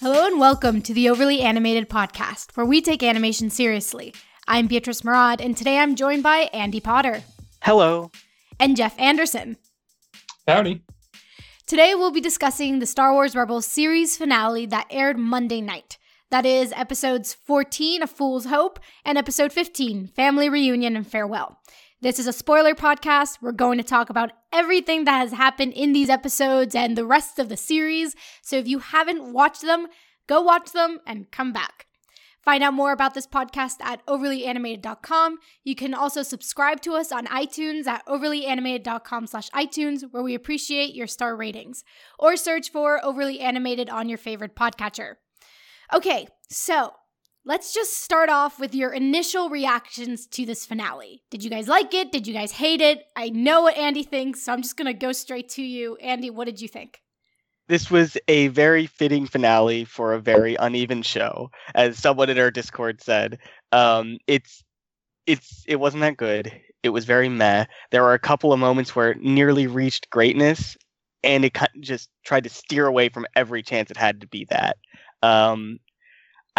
Hello and welcome to the Overly Animated Podcast, where we take animation seriously. I'm Beatrice Murad, and today I'm joined by Andy Potter Hello. and Jeff Anderson. Howdy. Today we'll be discussing the Star Wars Rebels series finale that aired Monday night. That is episodes 14, A Fool's Hope, and episode 15, Family Reunion and Farewell. This is a spoiler podcast. We're going to talk about everything that has happened in these episodes and the rest of the series. So if you haven't watched them, go watch them and come back. Find out more about this podcast at overlyanimated.com. You can also subscribe to us on iTunes at overlyanimated.com slash iTunes, where we appreciate your star ratings. Or search for Overly Animated on your favorite podcatcher. Okay, so let's just start off with your initial reactions to this finale. Did you guys like it? Did you guys hate it? I know what Andy thinks, so I'm just gonna go straight to you. Andy, what did you think? This was a very fitting finale for a very uneven show, as someone in our Discord said. Um, it's it's it wasn't that good. It was very meh. There were a couple of moments where it nearly reached greatness, and it just tried to steer away from every chance it had to be that. Um,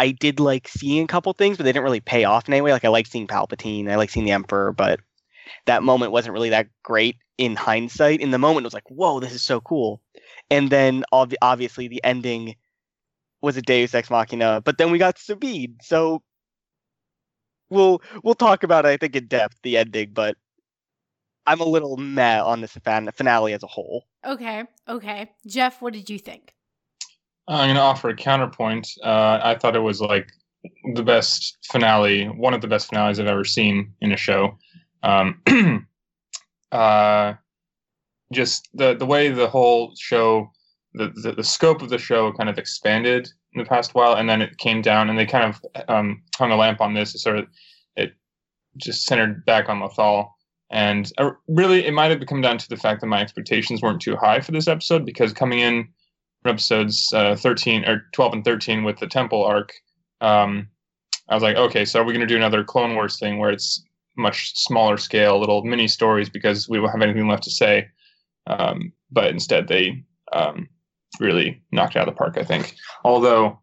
I did like seeing a couple things, but they didn't really pay off in any way. Like I like seeing Palpatine, I like seeing the Emperor, but that moment wasn't really that great in hindsight. In the moment, it was like, "Whoa, this is so cool." And then ob- obviously the ending was a Deus Ex Machina, but then we got Sabine. So we'll we'll talk about it, I think in depth the ending, but I'm a little meh on this finale as a whole. Okay, okay. Jeff, what did you think? I'm going to offer a counterpoint. Uh, I thought it was like the best finale, one of the best finales I've ever seen in a show. Um, uh, just the the way the whole show, the, the the scope of the show kind of expanded in the past while, and then it came down, and they kind of um, hung a lamp on this. It sort of it just centered back on Lothal. And uh, really, it might have come down to the fact that my expectations weren't too high for this episode because coming in episodes uh, 13 or 12 and 13 with the temple arc um, i was like okay so are we going to do another clone wars thing where it's much smaller scale little mini stories because we don't have anything left to say? Um, but instead they um, really knocked it out of the park i think. Although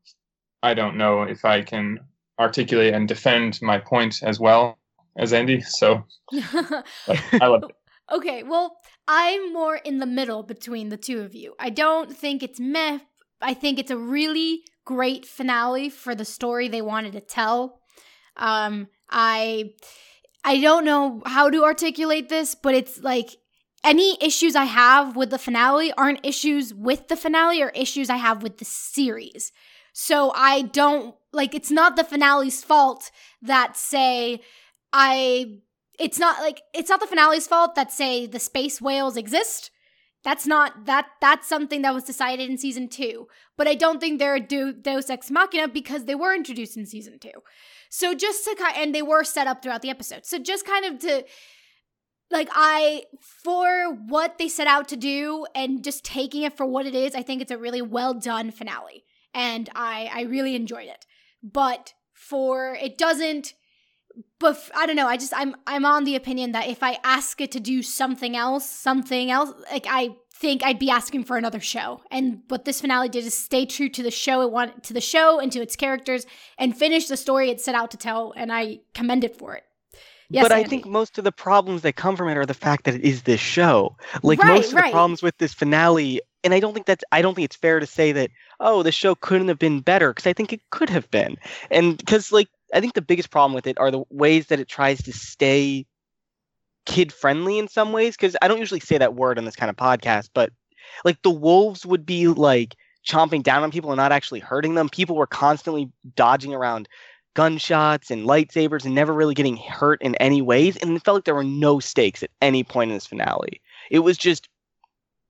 i don't know if i can articulate and defend my point as well as andy so i love it Okay, well, I'm more in the middle between the two of you. I don't think it's meh. I think it's a really great finale for the story they wanted to tell. Um, I I don't know how to articulate this, but it's like any issues I have with the finale aren't issues with the finale or issues I have with the series. So I don't like it's not the finale's fault that say I it's not like it's not the finale's fault that say the space whales exist. That's not that that's something that was decided in season two. But I don't think they're a do Deus Ex Machina because they were introduced in season two. So just to kind and they were set up throughout the episode. So just kind of to like I for what they set out to do and just taking it for what it is, I think it's a really well done finale. And I I really enjoyed it. But for it doesn't but f- I don't know. I just I'm I'm on the opinion that if I ask it to do something else, something else, like I think I'd be asking for another show. And what this finale did is stay true to the show it wanted to the show and to its characters and finish the story it set out to tell. And I commend it for it. Yes, but I think most of the problems that come from it are the fact that it is this show. Like Right, most of right. the problems with this finale, and I don't think that's I don't think it's fair to say that oh the show couldn't have been better because I think it could have been, and because like I think the biggest problem with it are the ways that it tries to stay kid friendly in some ways. Because I don't usually say that word on this kind of podcast, but like the wolves would be like chomping down on people and not actually hurting them. People were constantly dodging around gunshots and lightsabers and never really getting hurt in any ways. And it felt like there were no stakes at any point in this finale. It was just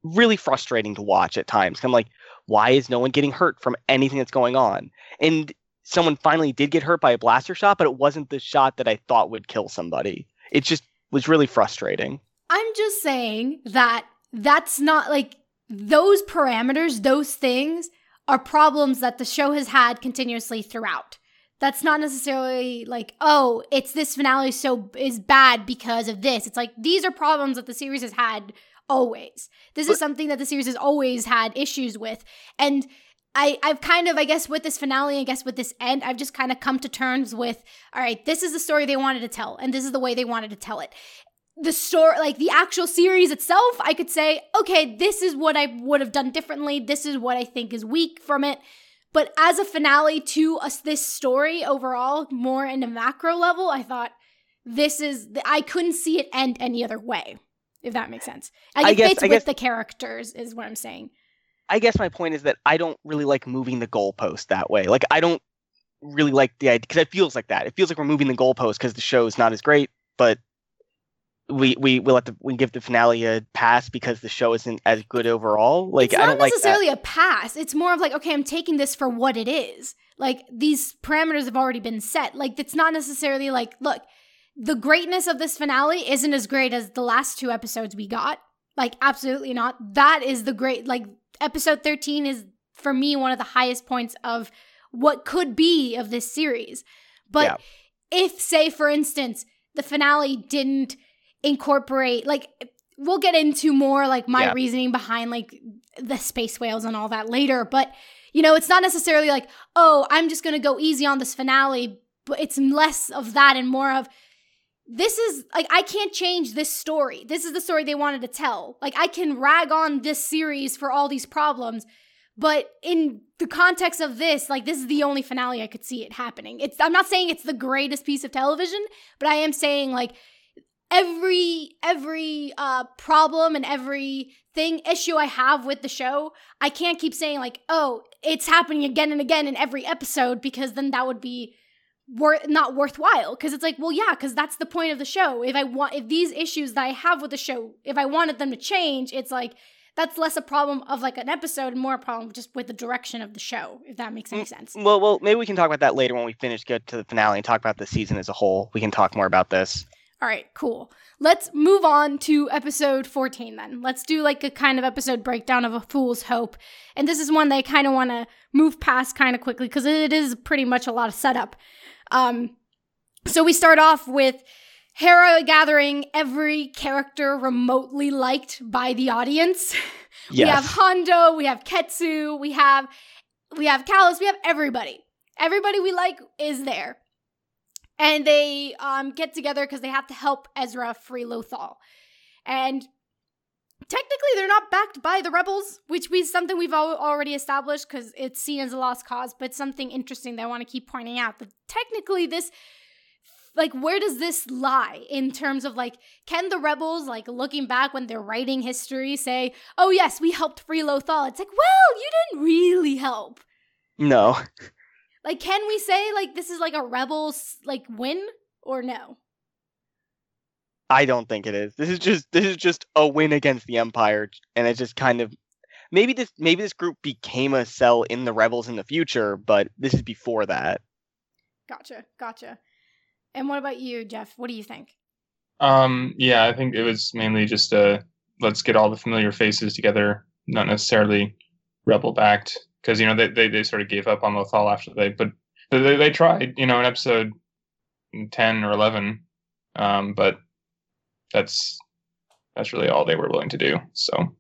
really frustrating to watch at times. I'm like, why is no one getting hurt from anything that's going on? And someone finally did get hurt by a blaster shot, but it wasn't the shot that I thought would kill somebody. It just was really frustrating. I'm just saying that that's not like those parameters, those things are problems that the show has had continuously throughout. That's not necessarily like, oh, it's this finale so is bad because of this. It's like these are problems that the series has had always. This is something that the series has always had issues with. And I, I've kind of, I guess, with this finale, I guess with this end, I've just kind of come to terms with, all right, this is the story they wanted to tell, and this is the way they wanted to tell it. The story, like the actual series itself, I could say, okay, this is what I would have done differently. This is what I think is weak from it. But as a finale to us, this story overall, more in a macro level, I thought this is, I couldn't see it end any other way, if that makes sense. I it guess- fits I with guess- the characters, is what I'm saying. I guess my point is that I don't really like moving the goalpost that way. Like I don't really like the idea because it feels like that. It feels like we're moving the goalpost because the show is not as great, but we we we let the we give the finale a pass because the show isn't as good overall. Like it's I not don't like necessarily a pass. It's more of like, okay, I'm taking this for what it is. Like these parameters have already been set. Like it's not necessarily like, look, the greatness of this finale isn't as great as the last two episodes we got. Like absolutely not. That is the great like episode 13 is for me one of the highest points of what could be of this series. But Yeah. if say for instance, the finale didn't incorporate like we'll get into more like my Yeah. reasoning behind like the space whales and all that later but you know it's not necessarily like oh i'm just gonna go easy on this finale but it's less of that and more of this is like i can't change this story. This is the story they wanted to tell. Like i can rag on this series for all these problems but in the context of this like this is the only finale i could see it happening. It's i'm not saying it's the greatest piece of television but i am saying like every every uh problem and every thing issue I have with the show, I can't keep saying like, "Oh, it's happening again and again in every episode" because then that would be wor- not worthwhile because it's like, well, yeah, because that's the point of the show. If I want if these issues that I have with the show, if I wanted them to change, it's like that's less a problem of like an episode and more a problem just with the direction of the show, if that makes any sense. Well, well, maybe we can talk about that later when we finish, get to the finale, and talk about the season as a whole. We can talk more about this. All right, cool. Let's move on to episode 14 then. Let's do like a kind of episode breakdown of A Fool's Hope. And this is one that I kind of want to move past kind of quickly because it is pretty much a lot of setup. Um, so we start off with Hera gathering every character remotely liked by the audience. We have Hondo, we have Ketsu, we have we have Kallus, we have everybody. Everybody we like is there. And they um, get together because they have to help Ezra free Lothal. And technically they're not backed by the rebels, which is something we've al- already established because it's seen as a lost cause, but something interesting that I want to keep pointing out. That technically this like where does this lie in terms of like can the rebels like looking back when they're writing history say oh yes we helped free lothal it's like well you didn't really help No. like can we say like this is like a rebels like win or no I don't think it is. This is just this is just a win against the Empire, and it's just kind of maybe this maybe this group became a cell in the rebels in the future, but this is before that. gotcha gotcha and what about you jeff what do you think Um, yeah, I think it was mainly just uh, let's get all the familiar faces together, not necessarily rebel backed, because you know they, they they sort of gave up on Lothal after they, but they, they they tried, you know, in episode ten or eleven, um, but that's that's really all they were willing to do. So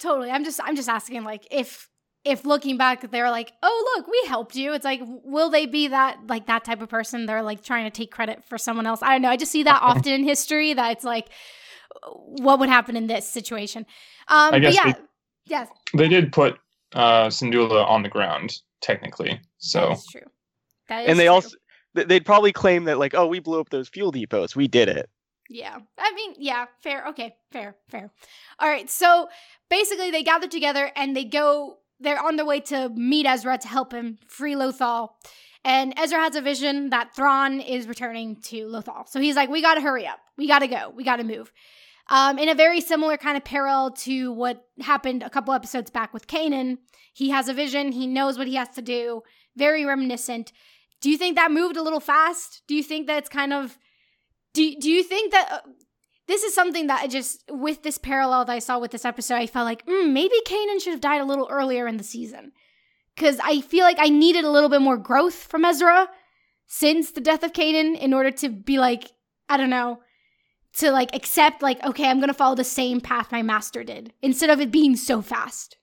totally i'm just i'm just asking like if if looking back they're like oh look we helped you it's like will they be that like that type of person they're like trying to take credit for someone else i don't know i just see that often in history that it's like what would happen in this situation um I but guess yeah we- yes they did put uh, Syndulla on the ground technically. So that is true that is and they true. also they'd probably claim that like, oh, we blew up those fuel depots. We did it. Yeah. I mean, yeah, fair. Okay, fair, fair. All right. So basically, they gather together and they go, they're on their way to meet Ezra to help him free Lothal. And Ezra has a vision that Thrawn is returning to Lothal. So he's like, we got to hurry up. We got to go. We got to move. Um, in a very similar kind of parallel to what happened a couple episodes back with Kanan, he has a vision. He knows what he has to do. Very reminiscent. Do you think that moved a little fast? Do you think that it's kind of do, do you think that uh, this is something that I just with this parallel that I saw with this episode, I felt like mm, maybe Kanan should have died a little earlier in the season because I feel like I needed a little bit more growth from Ezra since the death of Kanan in order to be like I don't know to like accept like okay I'm gonna follow the same path my master did instead of it being so fast.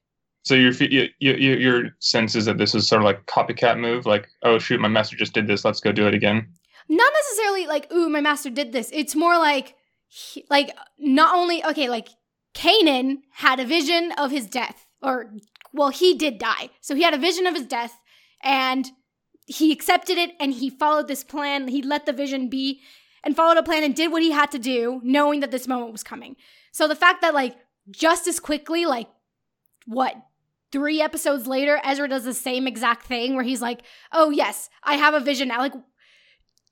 So your you, you, your sense is that this is sort of like copycat move, like oh shoot, my master just did this, let's go do it again. Not necessarily like ooh, my master did this. It's more like he, like not only okay, like Kanan had a vision of his death, or well, he did die, so he had a vision of his death, and he accepted it, and he followed this plan. He let the vision be, and followed a plan, and did what he had to do, knowing that this moment was coming. So the fact that like just as quickly, like what three episodes later, Ezra does the same exact thing where he's like, "Oh yes, I have a vision now." Like,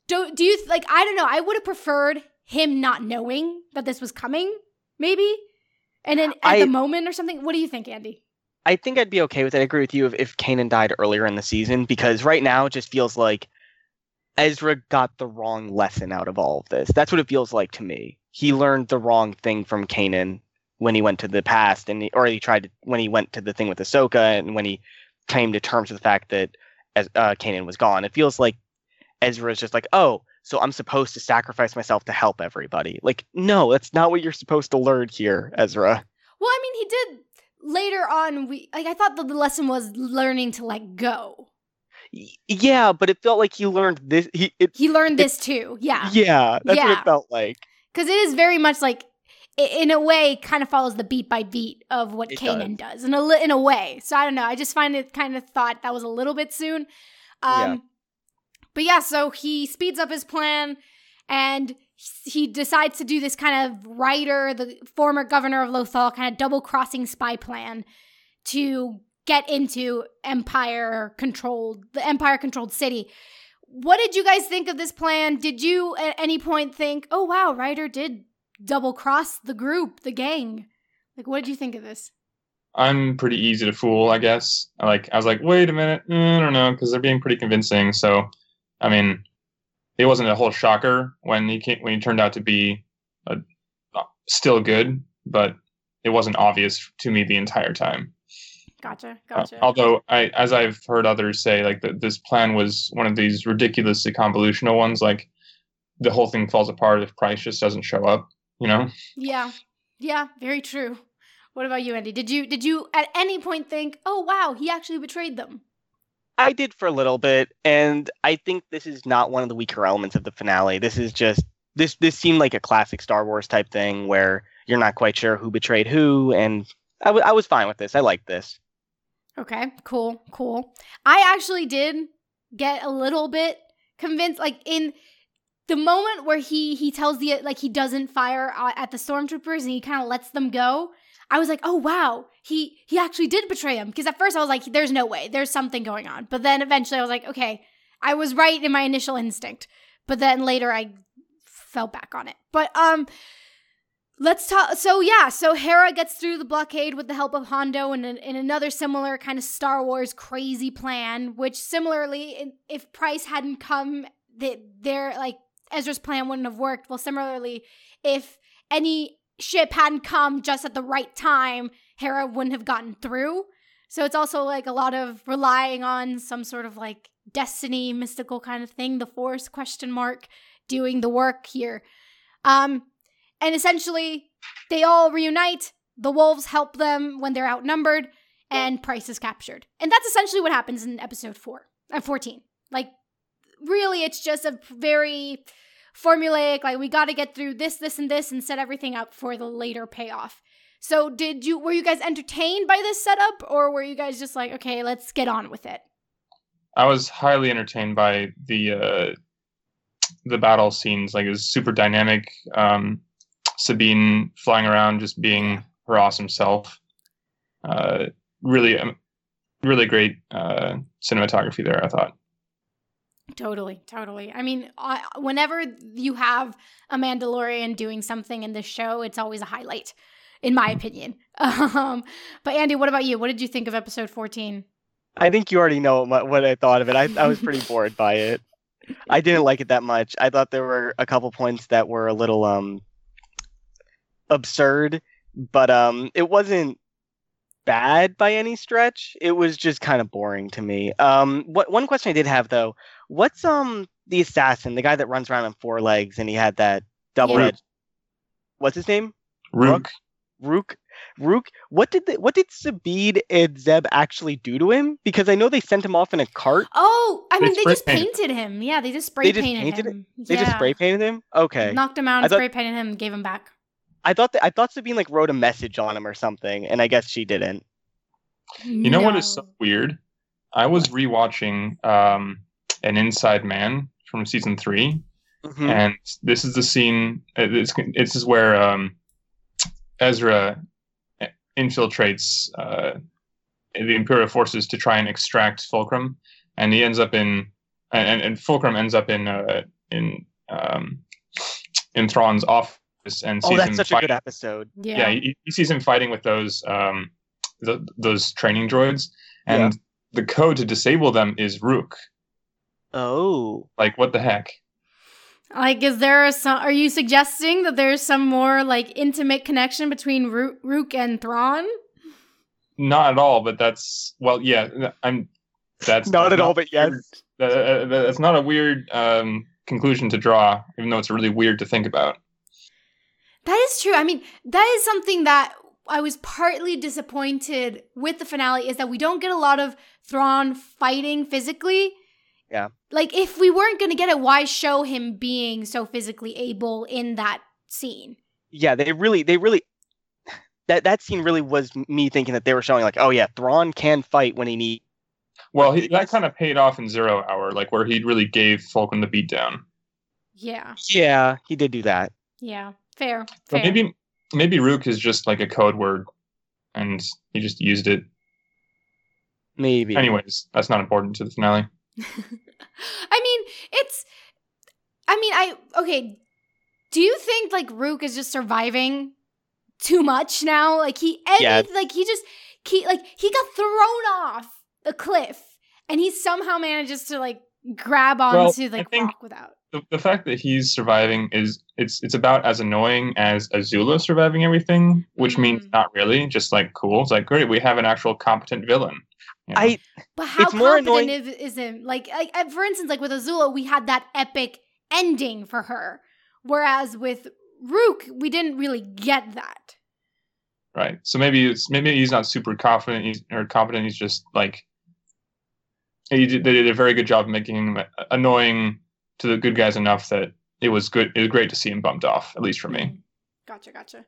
do do you like? I don't know. I would have preferred him not knowing that this was coming, maybe, and then at I, the moment or something. What do you think, Andy? I think I'd be okay with it. I agree with you if, if Kanan died earlier in the season because right now it just feels like Ezra got the wrong lesson out of all of this. That's what it feels like to me. He learned the wrong thing from Kanan when he went to the past and he, or he tried to when he went to the thing with Ahsoka and when he came to terms with the fact that as uh, Kanan was gone. It feels like Ezra is just like, oh, so I'm supposed to sacrifice myself to help everybody. Like, no, that's not what you're supposed to learn here, Ezra. Well, I mean, he did later on. We like I thought that the lesson was learning to let go. Yeah, but it felt like he learned this. He it, he learned it, this too. Yeah. Yeah, that's yeah. what it felt like. Because it is very much like in a way kind of follows the beat by beat of what it Kanan does. does in a in a way. So I don't know. I just find it kind of thought that was a little bit soon. Um yeah. But yeah, so he speeds up his plan and he decides to do this kind of Ryder, the former governor of Lothal, kind of double crossing spy plan to get into empire controlled the empire controlled city. What did you guys think of this plan? Did you at any point think, "Oh wow, Ryder did double cross the group, the gang. Like, what did you think of this? I'm pretty easy to fool, I guess. Like, I was like, wait a minute, mm, I don't know, because they're being pretty convincing. So, I mean, it wasn't a whole shocker when he came, when he turned out to be a, uh, still good, but it wasn't obvious to me the entire time. Gotcha, uh, gotcha. Uh, although, I, as I've heard others say, like that this plan was one of these ridiculously convolutional ones. Like, the whole thing falls apart if Pryce just doesn't show up you know yeah yeah very true what about you andy did you did you at any point think oh wow he actually betrayed them i did for a little bit and i think this is not one of the weaker elements of the finale. This is just this this seemed like a classic star wars type thing where you're not quite sure who betrayed who and I, w- I was fine with this. I liked this. Okay cool cool. I actually did get a little bit convinced like in the moment where he he tells the like he doesn't fire uh, at the stormtroopers and he kind of lets them go i was like oh wow he he actually did betray him. Because at first i was like there's no way there's something going on. But then eventually i was like okay i was right in my initial instinct. But then later i fell back on it. But um let's talk so yeah so hera gets through the blockade with the help of hondo and in, another similar kind of star wars crazy plan which similarly if Pryce hadn't come that they're like Ezra's plan wouldn't have worked. Well, similarly, if any ship hadn't come just at the right time, Hera wouldn't have gotten through. So it's also like a lot of relying on some sort of like destiny, mystical kind of thing, the force question mark doing the work here. Um and essentially they all reunite, the wolves help them when they're outnumbered and Pryce is captured. And that's essentially what happens in episode 4, uh, 14. Like really it's just a very formulaic like we got to get through this this and this and set everything up for the later payoff. So did you were you guys entertained by this setup or were you guys just like okay let's get on with it i was highly entertained by the uh the battle scenes. Like it was super dynamic. Um sabine flying around just being her awesome self. Uh really um, really great uh cinematography there i thought Totally, totally. I mean, I, whenever you have a Mandalorian doing something in this show, it's always a highlight, in my opinion. Um, but Andy, what about you? What did you think of episode 14? I think you already know what, what I thought of it. I, I was pretty bored by it. I didn't like it that much. I thought there were a couple points that were a little um absurd, but um it wasn't bad by any stretch. It was just kind of boring to me. Um, what one question I did have though, what's um the assassin, the guy that runs around on four legs and he had that double edged? What's his name? Rukh. Rukh. Rukh, what did the, what did Sabine and Zeb actually do to him? Because I know they sent him off in a cart. Oh, I mean, they spray just painted painted him. Yeah, they just spray They just painted painted it? him. They just spray painted him. Okay, knocked him out and thought- spray painted him and gave him back. I thought that I thought Sabine like wrote a message on him or something, and I guess she didn't. You know what is so weird? I was rewatching um, an Inside Man from season three, Mhm. and this is the scene. uh, this is where um, Ezra infiltrates uh, the Imperial forces to try and extract Fulcrum, and he ends up in and, and Fulcrum ends up in uh, in um, in Thrawn's office and sees Oh, him that's such a good episode. Yeah. yeah, he, he sees him fighting with those um th those training droids and the code to disable them is Rukh Oh, like what the heck Like, is there some? Are you suggesting that there's some more like intimate connection between Rukh, Rukh and Thrawn? not at all but that's well yeah i'm that's not at all, but yes. that, uh, that's not a weird um conclusion to draw even though it's really weird to think about That is true. I mean, that is something that I was partly disappointed with the finale is that we don't get a lot of Thrawn fighting physically. Yeah. Like if we weren't going to get it, why show him being so physically able in that scene? Yeah, they really, they really. That that scene really was me thinking that they were showing like, oh yeah, Thrawn can fight when he needs. well he, that kind of paid off in zero hour like where he really gave Falcon the beatdown Yeah. Yeah, he did do that. Yeah. Fair. Fair. maybe maybe Rukh is just like a code word and he just used it Maybe. anyways that's not important to the finale I mean, it's. I mean, I okay. Do you think like Rukh is just surviving too much now? Like he, any, Yeah. like he just, he like he got thrown off the cliff, and he somehow manages to like grab Well, onto I like think- rock without. The, the fact that he's surviving is it's it's about as annoying as Azula surviving everything, which means Mm. not really, just like cool. It's like great, we have an actual competent villain. you know? I But how It's more confident annoying- is, is him? Like, like uh, for instance, like with Azula, we had that epic ending for her, whereas with Rukh, we didn't really get that. right. So maybe it's maybe he's not super confident he's, or competent. He's just like he did, they did a very good job of making him annoying to the good guys enough that it was good. It was great to see him bumped off, at least for me. Mhm. Gotcha, gotcha.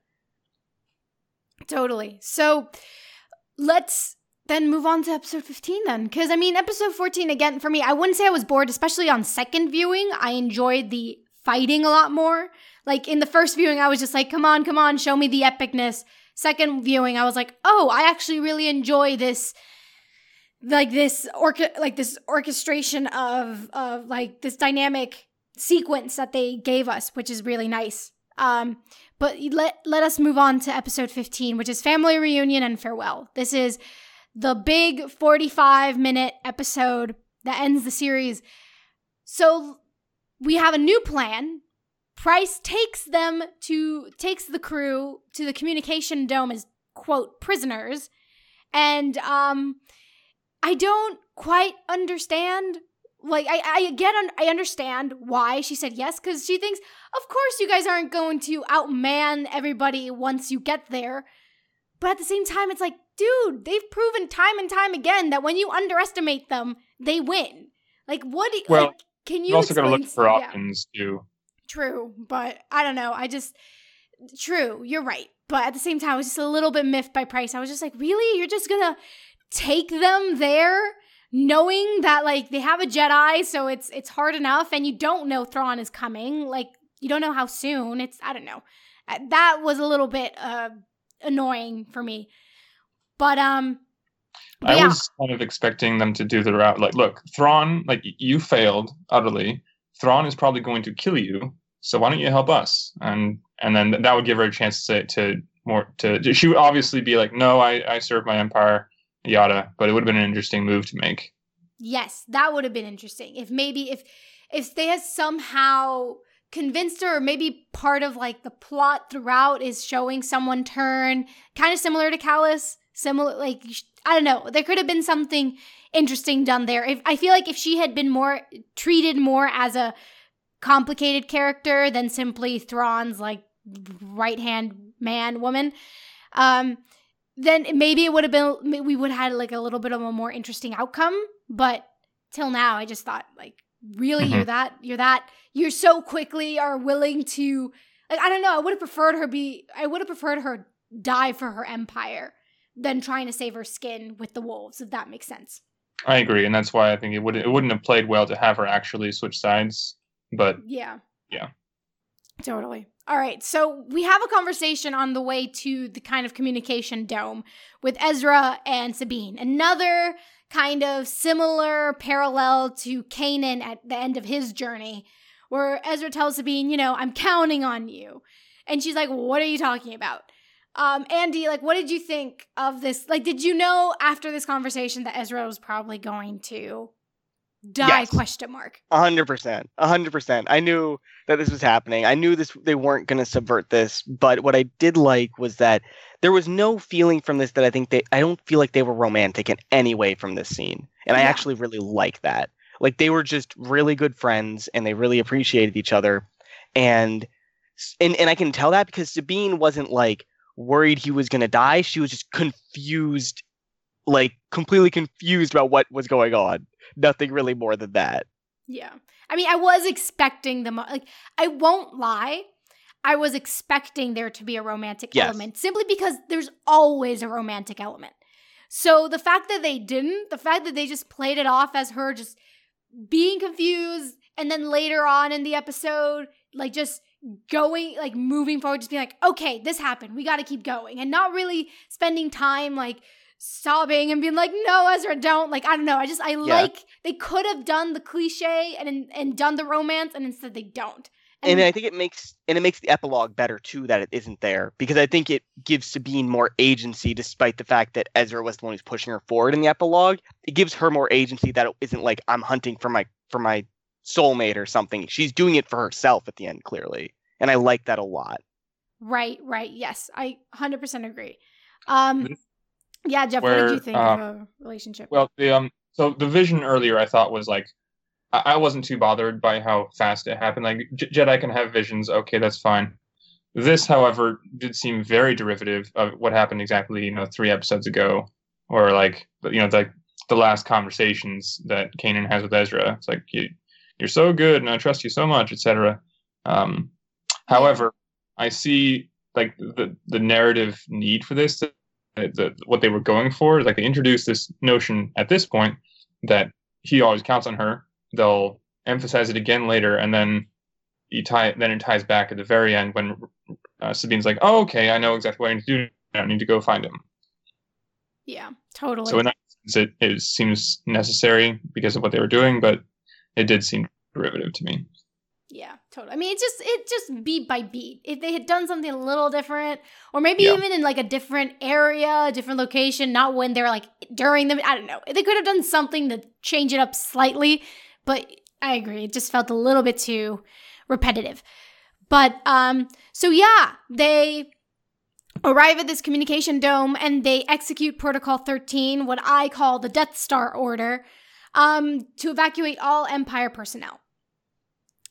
Totally. So let's then move on to episode 15 then. Because, I mean, episode 14, again, for me, I wouldn't say I was bored, especially on second viewing. I enjoyed the fighting a lot more. Like in the first viewing, I was just like, come on, come on, show me the epicness. Second viewing, I was like, oh, I actually really enjoy this like this like this orchestration of of like this dynamic sequence that they gave us, which is really nice. Um, but let let us move on to episode 15, which is family reunion and farewell. This is the big 45 minute episode that ends the series. So we have a new plan. Pryce takes them to takes the crew to the communication dome as quote prisoners, and um, I don't quite understand. Like I, I get, un- I understand why she said yes because she thinks, of course, you guys aren't going to outman everybody once you get there. But at the same time, it's like, dude, they've proven time and time again that when you underestimate them, they win. Like, what? Do, Well, like, can you You also going to look for yeah. options too. True, but I don't know. I just true. You're right, but at the same time, I was just a little bit miffed by Pryce. I was just like, really? You're just gonna take them there, knowing that like they have a Jedi, so it's it's hard enough, and you don't know Thrawn is coming. Like you don't know how soon. It's I don't know. Uh, That was a little bit uh annoying for me, but um. But I yeah, was kind of expecting them to do the route like, look, Thrawn, like you failed utterly. Thrawn is probably going to kill you, so why don't you help us? And and then that would give her a chance to say to more to. She would obviously be like, no, I I serve my empire, yada. But it would have been an interesting move to make. Yes, that would have been interesting. If maybe if if they had somehow convinced her or maybe part of like the plot throughout is showing someone turn kind of similar to Kallus, similar like I don't know. There could have been something interesting done there. If I feel like if she had been more treated more as a complicated character than simply Thrawn's like right-hand man woman, um, then maybe it would have been we would have had like a little bit of a more interesting outcome. But till now, I just thought like, really, Mhm. you're that you're that you're so quickly are willing to like I don't know. I would have preferred her be. I would have preferred her die for her empire than trying to save her skin with the wolves. If that makes sense. I agree, and that's why I think it would it wouldn't have played well to have her actually switch sides. But Yeah. Yeah. Totally. All right. So we have a conversation on the way to the kind of communication dome with Ezra and Sabine. Another kind of similar parallel to Kanan at the end of his journey, where Ezra tells Sabine, you know, I'm counting on you. And she's like, what are you talking about? Um, Andy, like, what did you think of this? Like, did you know after this conversation that Ezra was probably going to die? Yes. Question mark. Hundred percent, a hundred percent. I knew that this was happening. I knew this they weren't going to subvert this. But what I did like was that there was no feeling from this that I think they. I don't feel like they were romantic in any way from this scene, and I actually really like that. Like they were just really good friends, and they really appreciated each other, and and and I can tell that because Sabine wasn't like worried he was going to die. She was just confused, like completely confused about what was going on. Nothing really more than that. Yeah. I mean, I was expecting them, like, I won't lie. I was expecting there to be a romantic Yes. element simply because there's always a romantic element. So the fact that they didn't, the fact that they just played it off as her just being confused, and then later on in the episode, like just going, like moving forward, just being like, okay, this happened. We got to keep going. And not really spending time, like, sobbing and being like, no, Ezra, don't. Like, I don't know. I just, I like, they could have done the cliche and and done the romance, and instead they don't. and I think it makes and it makes the epilogue better too that it isn't there because I think it gives Sabine more agency despite the fact that Ezra was the one who's pushing her forward in the epilogue. It gives her more agency that it isn't like I'm hunting for my for my soulmate or something. She's doing it for herself at the end clearly. And I like that a lot. Right, right. Yes, I 100% agree. Um, This- yeah, Jeff, what did you think um, of a relationship? Well, the um, so the vision earlier I thought was like, I, I wasn't too bothered by how fast it happened. Like J- Jedi can have visions, okay, that's fine. This, however, did seem very derivative of what happened exactly, you know, three episodes ago, or like, you know, like the last conversations that Kanan has with Ezra. It's like you, you're so good, and I trust you so much, etc. Um, however, I see like the the narrative need for this the, what they were going for like they introduced this notion at this point that he always counts on her they'll emphasize it again later and then you tie then it ties back at the very end when uh, sabine's like oh okay i know exactly what i need to do now. i need to go find him yeah, totally. so in that sense it, it seems necessary because of what they were doing but it did seem derivative to me Yeah, totally. I mean, it's just it just beat by beat. If they had done something a little different, or maybe Yeah. even in like a different area, a different location, not when they're like during the I don't know. They could have done something to change it up slightly, but I agree. It just felt a little bit too repetitive. But um, so yeah, they arrive at this communication dome and they execute Protocol 13, what I call the Death Star order, um, to evacuate all Empire personnel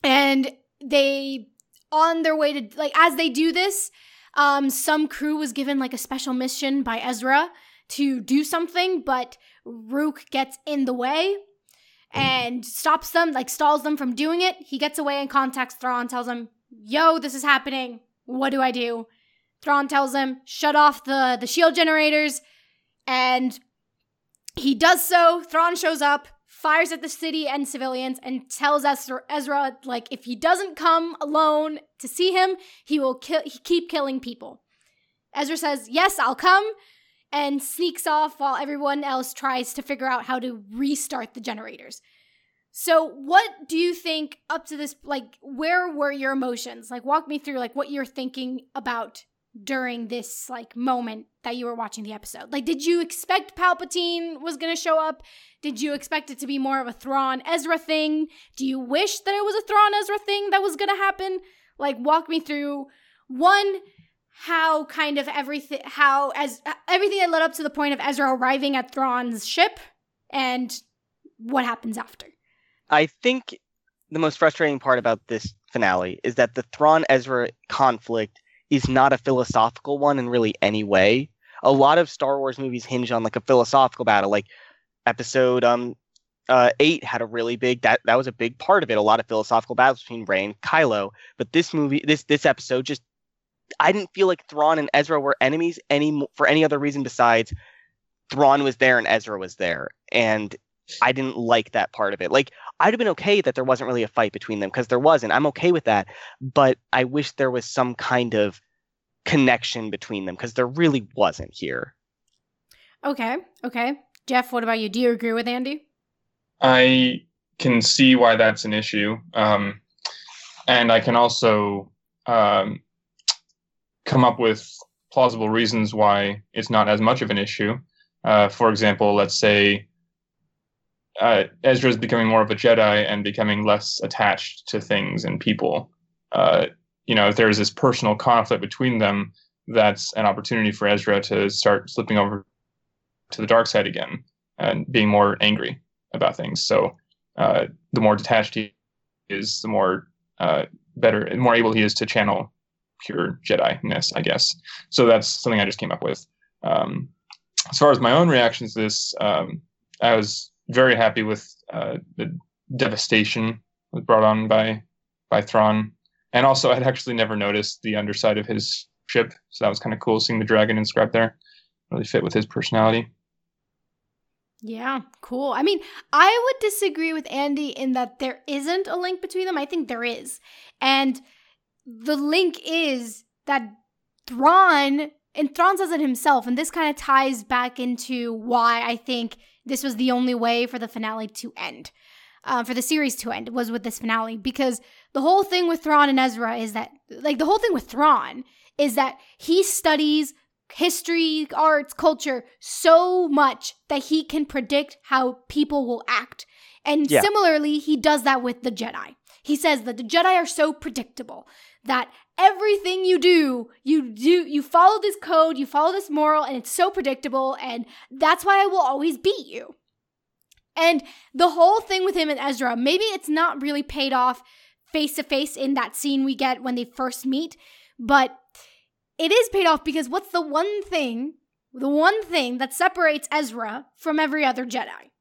and they on their way to like as they do this um some crew was given like a special mission by ezra to do something but Rukh gets in the way and stops them like stalls them from doing it. He gets away and contacts thrawn tells him yo this is happening. What do i do? Thrawn tells him shut off the the shield generators. And he does so. Thrawn shows up fires at the city and civilians and tells Ezra, Ezra like if he doesn't come alone to see him, he will kill he keep killing people. Ezra says, "Yes, I'll come." And sneaks off while everyone else tries to figure out how to restart the generators. So, what do you think up to this like where were your emotions? Like walk me through like what you're thinking about during this like moment that you were watching the episode. Like did you expect Palpatine was going to show up? Did you expect it to be more of a Thrawn Ezra thing? Do you wish that it was a Thrawn Ezra thing that was going to happen? Like walk me through one how kind of everything how as everything that led up to the point of Ezra arriving at Thrawn's ship and what happens after. I think the most frustrating part about this finale is that the Thrawn Ezra conflict is not a philosophical one in really any way. A lot of Star Wars movies hinge on like a philosophical battle, like episode um uh, eight had a really big that that was a big part of it. A lot of philosophical battles between Rey and Kylo. But this movie, this this episode, just I didn't feel like Thrawn and Ezra were enemies any for any other reason besides Thrawn was there and Ezra was there, and I didn't like that part of it. Like I'd have been okay that there wasn't really a fight between them because there wasn't. I'm okay with that, but I wish there was some kind of connection between them because there really wasn't here. Okay, okay. Jeff, what about you? Do you agree with Andy? I can see why that's an issue. Um, and I can also um, come up with plausible reasons why it's not as much of an issue. Uh, for example, let's say uh, Ezra is becoming more of a Jedi and becoming less attached to things and people. Uh, you know, if there's this personal conflict between them, that's an opportunity for Ezra to start slipping over to the dark side again and being more angry about things. So uh, the more detached he is, the more uh, better, and more able he is to channel pure Jedi-ness, I guess. So that's something I just came up with. Um, as far as my own reactions to this, um, I was very happy with uh, the devastation was brought on by by Thrawn, and also I'd actually never noticed the underside of his ship, so that was kind of cool seeing the dragon inscribed there. Really fit with his personality. Yeah, cool. I mean, I would disagree with Andy in that there isn't a link between them. I think there is. And the link is that Thrawn, and Thrawn says it himself, and this kind of ties back into why I think this was the only way for the finale to end, uh, for the series to end, was with this finale. Because the whole thing with Thrawn and Ezra is that, like, the whole thing with Thrawn is that he studies history, arts, culture so much that he can predict how people will act. And yeah. similarly, he does that with the Jedi. He says that the Jedi are so predictable that everything you do, you do you follow this code, you follow this moral and it's so predictable and that's why I will always beat you. And the whole thing with him and Ezra, maybe it's not really paid off face to face in that scene we get when they first meet, but it is paid off because what's the one thing, the one thing that separates Ezra from every other Jedi?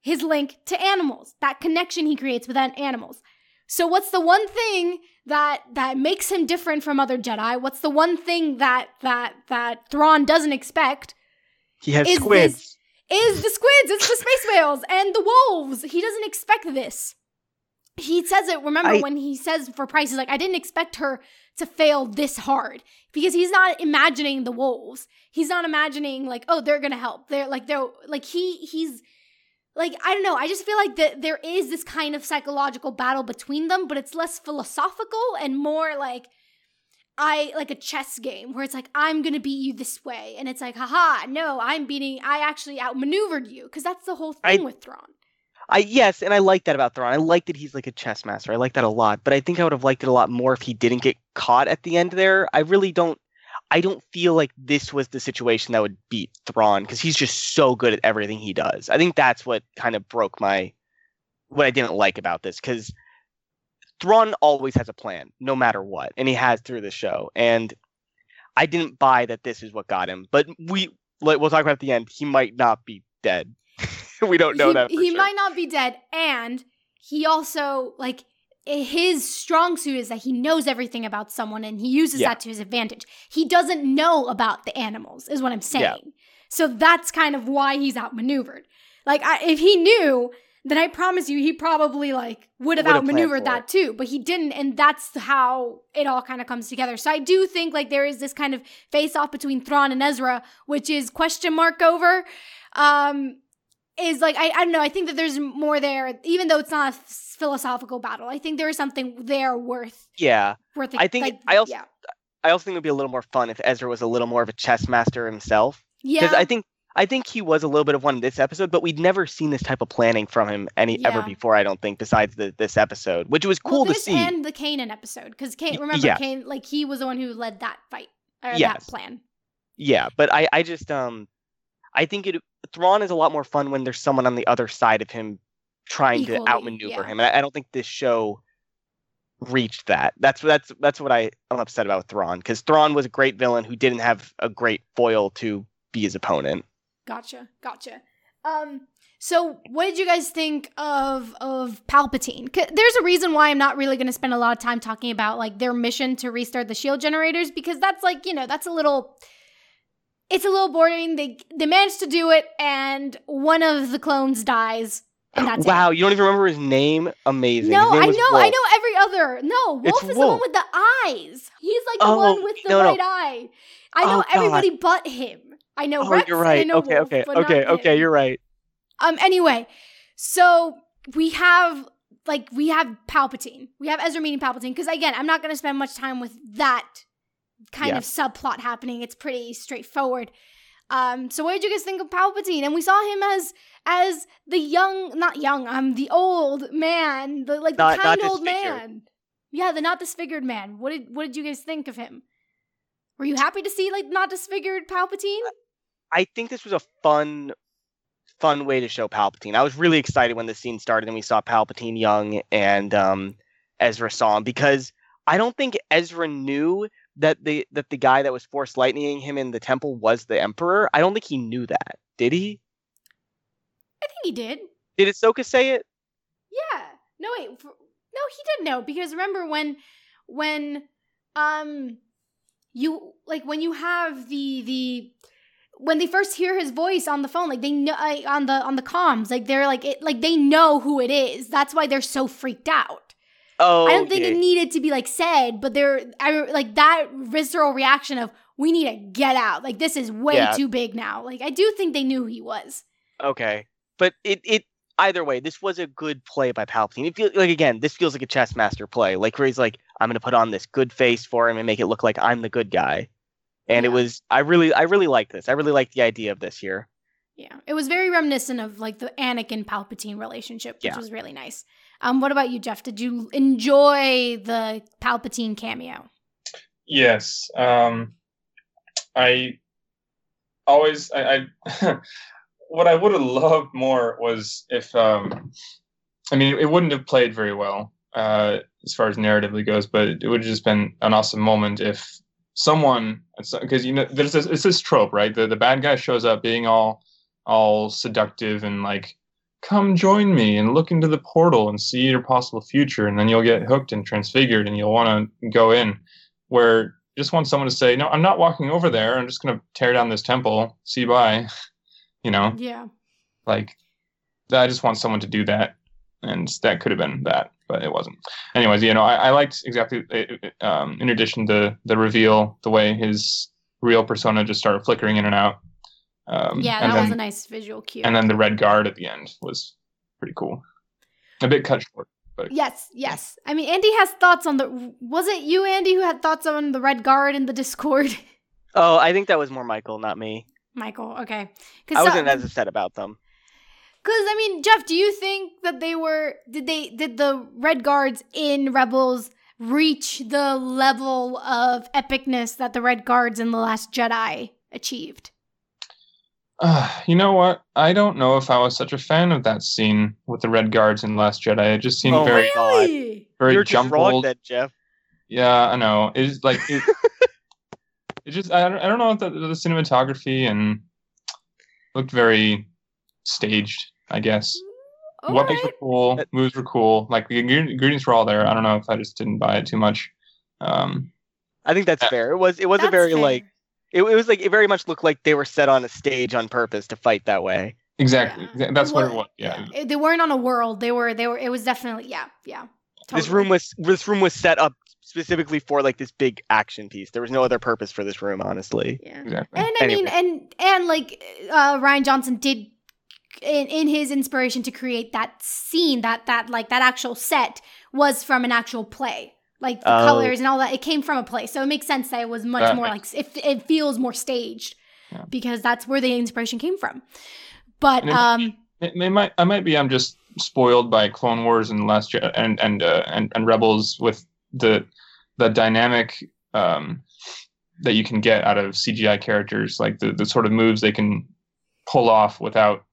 His link to animals, that connection he creates with animals. So what's the one thing that that makes him different from other Jedi? What's the one thing that that that Thrawn doesn't expect? He has is squids. This, is the squids, it's the space whales and the wolves. He doesn't expect this. He says it, remember I, when he says for Pryce, he's like, I didn't expect her to fail this hard because he's not imagining the wolves. He's not imagining like, oh, they're gonna help. They're like they're like he he's like I don't know. I just feel like that there is this kind of psychological battle between them, but it's less philosophical and more like I like a chess game where it's like I'm gonna beat you this way, and it's like, haha, no, I'm beating. I actually outmaneuvered you because that's the whole thing I, with Thrawn. I yes, and I like that about Thrawn. I like that he's like a chess master. I like that a lot. But I think I would have liked it a lot more if he didn't get caught at the end there. I really don't I don't feel like this was the situation that would beat Thrawn because he's just so good at everything he does. I think that's what kind of broke my what I didn't like about this because Thrawn always has a plan, no matter what, and he has through the show. And I didn't buy that this is what got him. But we we'll talk about at the end. He might not be dead. we don't know he, that. he sure. might not be dead, and he also like his strong suit is that he knows everything about someone and he uses yeah. that to his advantage. He doesn't know about the animals, is what I'm saying. Yeah. So that's kind of why he's outmaneuvered. Like, I, if he knew, then I promise you, he probably like would have outmaneuvered that too. But he didn't, and that's how it all kind of comes together. So I do think like there is this kind of face off between Thrawn and Ezra, which is question mark over. Um, is like I, I don't know i think that there's more there even though it's not a philosophical battle i think there is something there worth yeah worth i think like, i also yeah. i also think it would be a little more fun if ezra was a little more of a chess master himself yeah because i think i think he was a little bit of one in this episode but we'd never seen this type of planning from him any yeah. ever before i don't think besides the, this episode which was cool well, to see and the kanan episode because Kane, remember yeah. Kane, like he was the one who led that fight or yes. that plan yeah but i i just um I think it Thrawn is a lot more fun when there's someone on the other side of him trying Equally, to outmaneuver yeah. him. And I, I, don't think this show reached that. That's that's that's what I am upset about Thrawn because Thrawn was a great villain who didn't have a great foil to be his opponent. Gotcha, gotcha. Um, so what did you guys think of of Palpatine? There's a reason why I'm not really going to spend a lot of time talking about like their mission to restart the shield generators because that's like you know that's a little. It's a little boring. They they managed to do it, and one of the clones dies, and that's it. wow, you don't even remember his name? Amazing. No, name I know, I know every other. No, Wolffe It's is the one with the eyes. He's like the Oh, one with the no, no. right eye. I know Oh, God. everybody but him. I know Oh, Rex. you're right. Okay, Wolffe, okay, okay, okay. You're right. Um. Anyway, so we have like we have Palpatine. We have Ezra meeting Palpatine because again, I'm not going to spend much time with that kind Yeah. of subplot happening. It's pretty straightforward. Um. So what did you guys think of Palpatine? And we saw him as as the young, not young, um, the old man, the like Not- the not kind old man. Yeah, the not disfigured man. What did what did you guys think of him? Were you happy to see like not disfigured Palpatine? I think this was a fun, fun way to show Palpatine. I was really excited when the scene started and we saw Palpatine young and um, Ezra saw him because I don't think Ezra knew that the that the guy that was force lightning him in the temple was the Emperor. I don't think he knew that. Did he? I think he did. Did Ahsoka say it? Yeah. No wait. No, he didn't know because remember when when um you like when you have the the when they first hear his voice on the phone like they know on the on the comms like they're like it like they know who it is. That's why they're so freaked out. Oh, I don't think yeah. it needed to be like said, but they're I like that visceral reaction of we need to get out. Like this is way Yeah. too big now. Like I do think they knew who he was. Okay, but it it either way, this was a good play by Palpatine. It feels like again, this feels like a chess master play, like where he's like, I'm gonna put on this good face for him and make it look like I'm the good guy. And it was, I really, I really like this. I really like the idea of this here. Yeah, it was very reminiscent of like the Anakin Palpatine relationship, which Yeah. was really nice. Um, what about you, Jeff? Did you enjoy the Palpatine cameo? Yes. Um, I always I, I what I would have loved more was if um, I mean it wouldn't have played very well uh, as far as narratively goes, but it would have just been an awesome moment if someone because you know there's this it's this trope right the the bad guy shows up being all all seductive and like come join me and look into the portal and see your possible future and then you'll get hooked and transfigured and you'll want to go in. Where you just want someone to say no i'm not walking over there. I'm just going to tear down this temple. See you bye. You know? Yeah, like i just want someone to do that and that could have been that but it wasn't. Anyways you know i, I liked exactly uh, um, in addition to the reveal the way his real persona just started flickering in and out um, yeah, that then, was a nice visual cue. and then the red guard at the end was pretty cool a bit cut short But yes, yes. I mean, Andy has thoughts on the. Was it you, Andy, who had thoughts on the Red Guard in the Discord? Oh, I think that was more Michael, not me. Michael, okay. I wasn't as upset about them. Because I mean, Jeff, do you think that they were did they did the Red Guards in Rebels reach the level of epicness that the Red Guards in the Last Jedi achieved? Uh, you know what? I don't know if I was such a fan of that scene with the red guards in Last Jedi. It just seemed Oh very, Really? very You're just wrong jumbled. then, Jeff. Yeah, I know. It's like it, it just I don't, I don't know if the, the cinematography and looked very staged. I guess All weapons right. were cool, That- moves were cool. Like the ingredients were all there. I don't know if I just didn't buy it too much. Um, I think that's Yeah. fair. It was, it was a very fair. like, it, it was like it very much looked like they were set on a stage on purpose to fight that way. exactly. Yeah. That's what it was. Yeah. It- they weren't on a world. They were. They were. It was definitely. Yeah. Yeah. This room was this room was set up specifically for like this big action piece. There was no other purpose for this room, honestly. Yeah. Exactly. And I mean, and and like uh, Rian Johnson did in in his inspiration to create that scene, that that like that actual set was from an actual play. Like the Oh. colors and all that, it came from a place, so it makes sense that it was much That more like it, it feels more staged Yeah. because that's where the inspiration came from. But it- um, It, it might I might be I'm just spoiled by Clone Wars and Last and and uh, and and Rebels with the the dynamic um, that you can get out of CGI characters, like the the sort of moves they can pull off without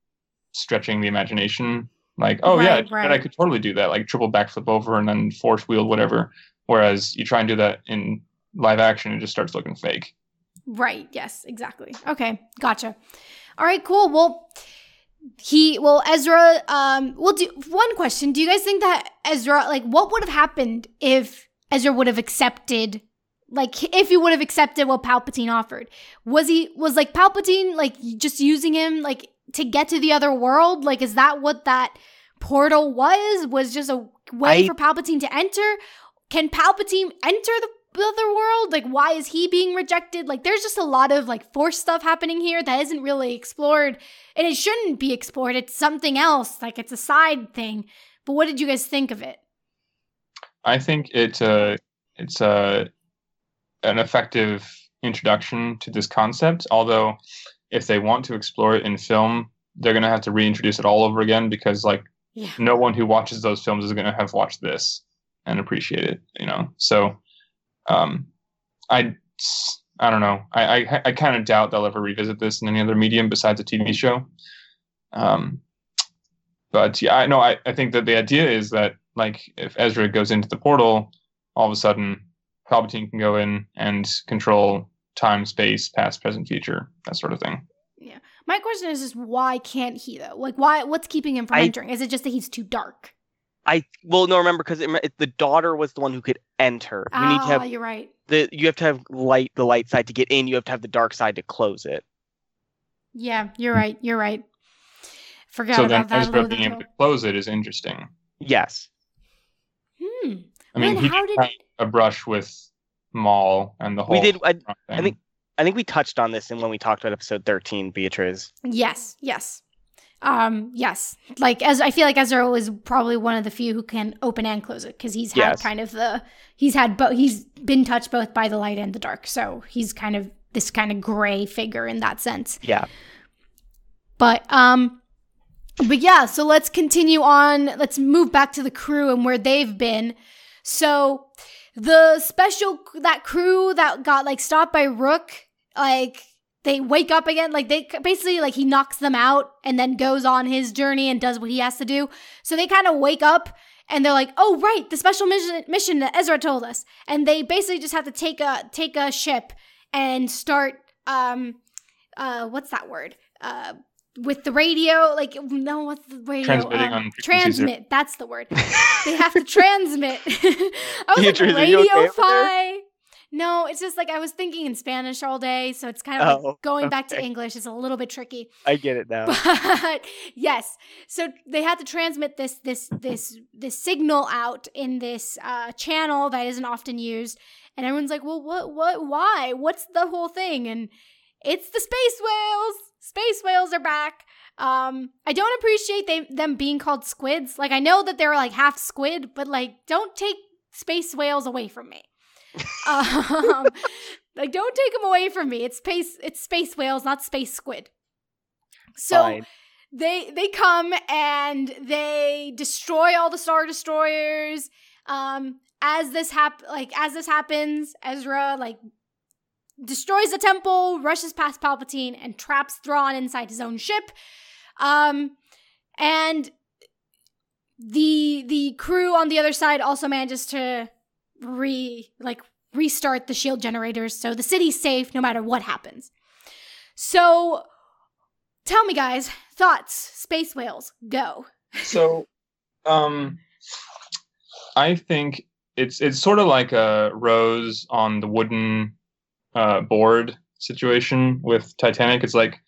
stretching the imagination Like, oh yeah, Right, Jedi right. could totally do that, like triple backflip over and then force wield whatever. Whereas you try and do that in live action, it just starts looking fake. Right. Yes, exactly. Okay. Gotcha. All right, cool. Well, he well Ezra um well do one question. Do you guys think that Ezra like what would have happened if Ezra would have accepted like if he would have accepted what Palpatine offered? Was he was like Palpatine like just using him like to get to the other world? Like is that what that portal was? Was just a way I- for Palpatine to enter? Can Palpatine enter the other world? Like, why is he being rejected? Like, there's just a lot of like force stuff happening here that isn't really explored, and it shouldn't be explored. It's something else. Like, it's a side thing. But what did you guys think of it? I think it's uh, it's uh, an effective introduction to this concept. Although, if they want to explore it in film, they're gonna have to reintroduce it all over again because like Yeah. no one who watches those films is gonna have watched this and appreciate it. You know, so um, I I don't know. I I, I kind of doubt they'll ever revisit this in any other medium besides a TV show. Um, but yeah, I know. I, I think that the idea is that like if Ezra goes into the portal, all of a sudden Palpatine can go in and control time, space, past, present, future, that sort of thing. Yeah. My question is just why can't he though? Like, why? What's keeping him from I- entering? Is it just that he's too dark? I well no remember because the daughter was the one who could enter. You need to Ah, have you're right. the you have to have light the light side to get in. You have to have the dark side to close it. Yeah, you're right. You're right. Forgot so then about that. a Ezra little being able to close it is interesting. Yes. Hmm. I mean, Then he how did did- a brush with Maul and the whole. We did. I, thing. I think I think we touched on this in when we talked about episode thirteen, Beatrice. Yes, yes. Um, yes. Like as I feel like Ezra is probably one of the few who can open and close it because he's had Yes. kind of the he's had both he's been touched both by the light and the dark. So he's kind of this kind of gray figure in that sense. Yeah. But um but yeah, so let's continue on. Let's move back to the crew and where they've been. So the special that crew that got like stopped by Rukh, like they wake up again, like they basically like he knocks them out and then goes on his journey and does what he has to do. So they kind of wake up and they're like, "Oh right, the special mission mission that Ezra told us." And they basically just have to take a take a ship and start um uh what's that word? Uh with the radio, like no, what's the radio? Transmitting Um, on frequencies there. transmit. That's the word. they have to transmit. I was like Beatrice, you okay radio fi. No, it's just like I was thinking in Spanish all day, so it's kind of Oh, like going back to. English is a little bit tricky. I get it now. But yes, so they had to transmit this this this this signal out in this uh, channel that isn't often used, and everyone's like, "Well, what what why? What's the whole thing?" And it's the space whales. Space whales are back. Um, I don't appreciate they, them being called squids. Like I know that they're like half squid, but like don't take space whales away from me. Um, like don't take them away from me. It's space. It's space whales, not space squid. So Fine. they they come and they destroy all the star destroyers um as this hap like as this happens ezra like destroys the temple rushes past palpatine and traps thrawn inside his own ship um and the the crew on the other side also manages to re like restart the shield generators so the city's safe no matter what happens. So tell me guys thoughts space whales go. So um i think it's it's sort of like a rose on the wooden uh board situation with titanic. It's like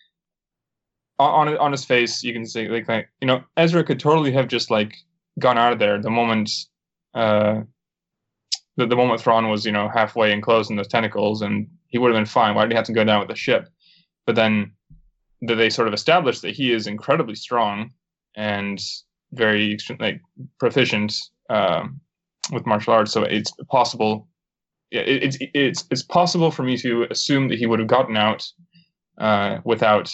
on on his face you can see like, like you know ezra could totally have just like gone out of there the moment uh the, the moment Thrawn was you know halfway enclosed in those tentacles and he would have been fine why did he have to go down with the ship but then that they sort of established that he is incredibly strong and very like proficient um, with martial arts. So it's possible. Yeah, it, it's it's it's possible for me to assume that he would have gotten out uh, without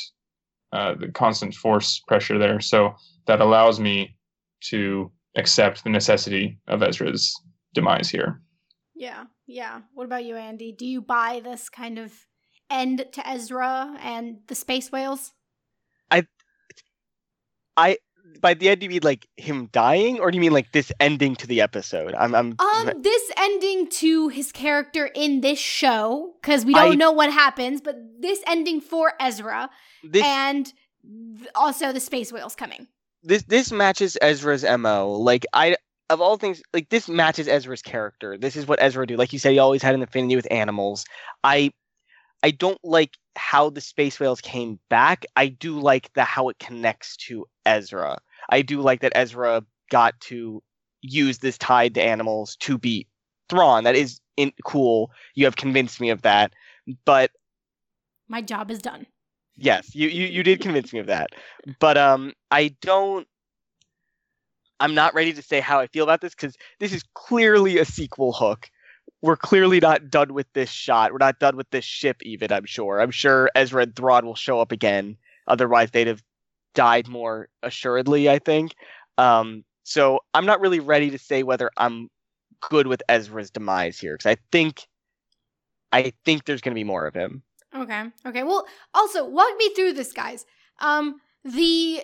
uh, the constant force pressure there. So that allows me to accept the necessity of Ezra's demise here. Yeah yeah what about you andy do you buy this kind of end to ezra and the space whales I, I by the end do you mean like him dying, or do you mean like this ending to the episode? I'm I'm Um, this ending to his character in this show, because we don't I- know what happens, but this ending for Ezra this and also the space whales coming. this this matches Ezra's mo. Like I of all things, like this matches Ezra's character. This is what Ezra do. Like you said, he always had an affinity with animals. I I don't like how the space whales came back. I do like the how it connects to Ezra. I do like that Ezra got to use this tide to animals to beat Thrawn. That is in, cool. You have convinced me of that. But My job is done. Yes, you, you you did convince me of that. But um I don't I'm not ready to say how I feel about this because this is clearly a sequel hook. We're clearly not done with this shot. We're not done with this ship even, I'm sure. I'm sure Ezra and Thrawn will show up again. Otherwise they'd have died more assuredly, I think. Um so I'm not really ready to say whether I'm good with Ezra's demise here because I think I think there's gonna be more of him. Okay. Okay. Well, also walk me through this, guys. Um, the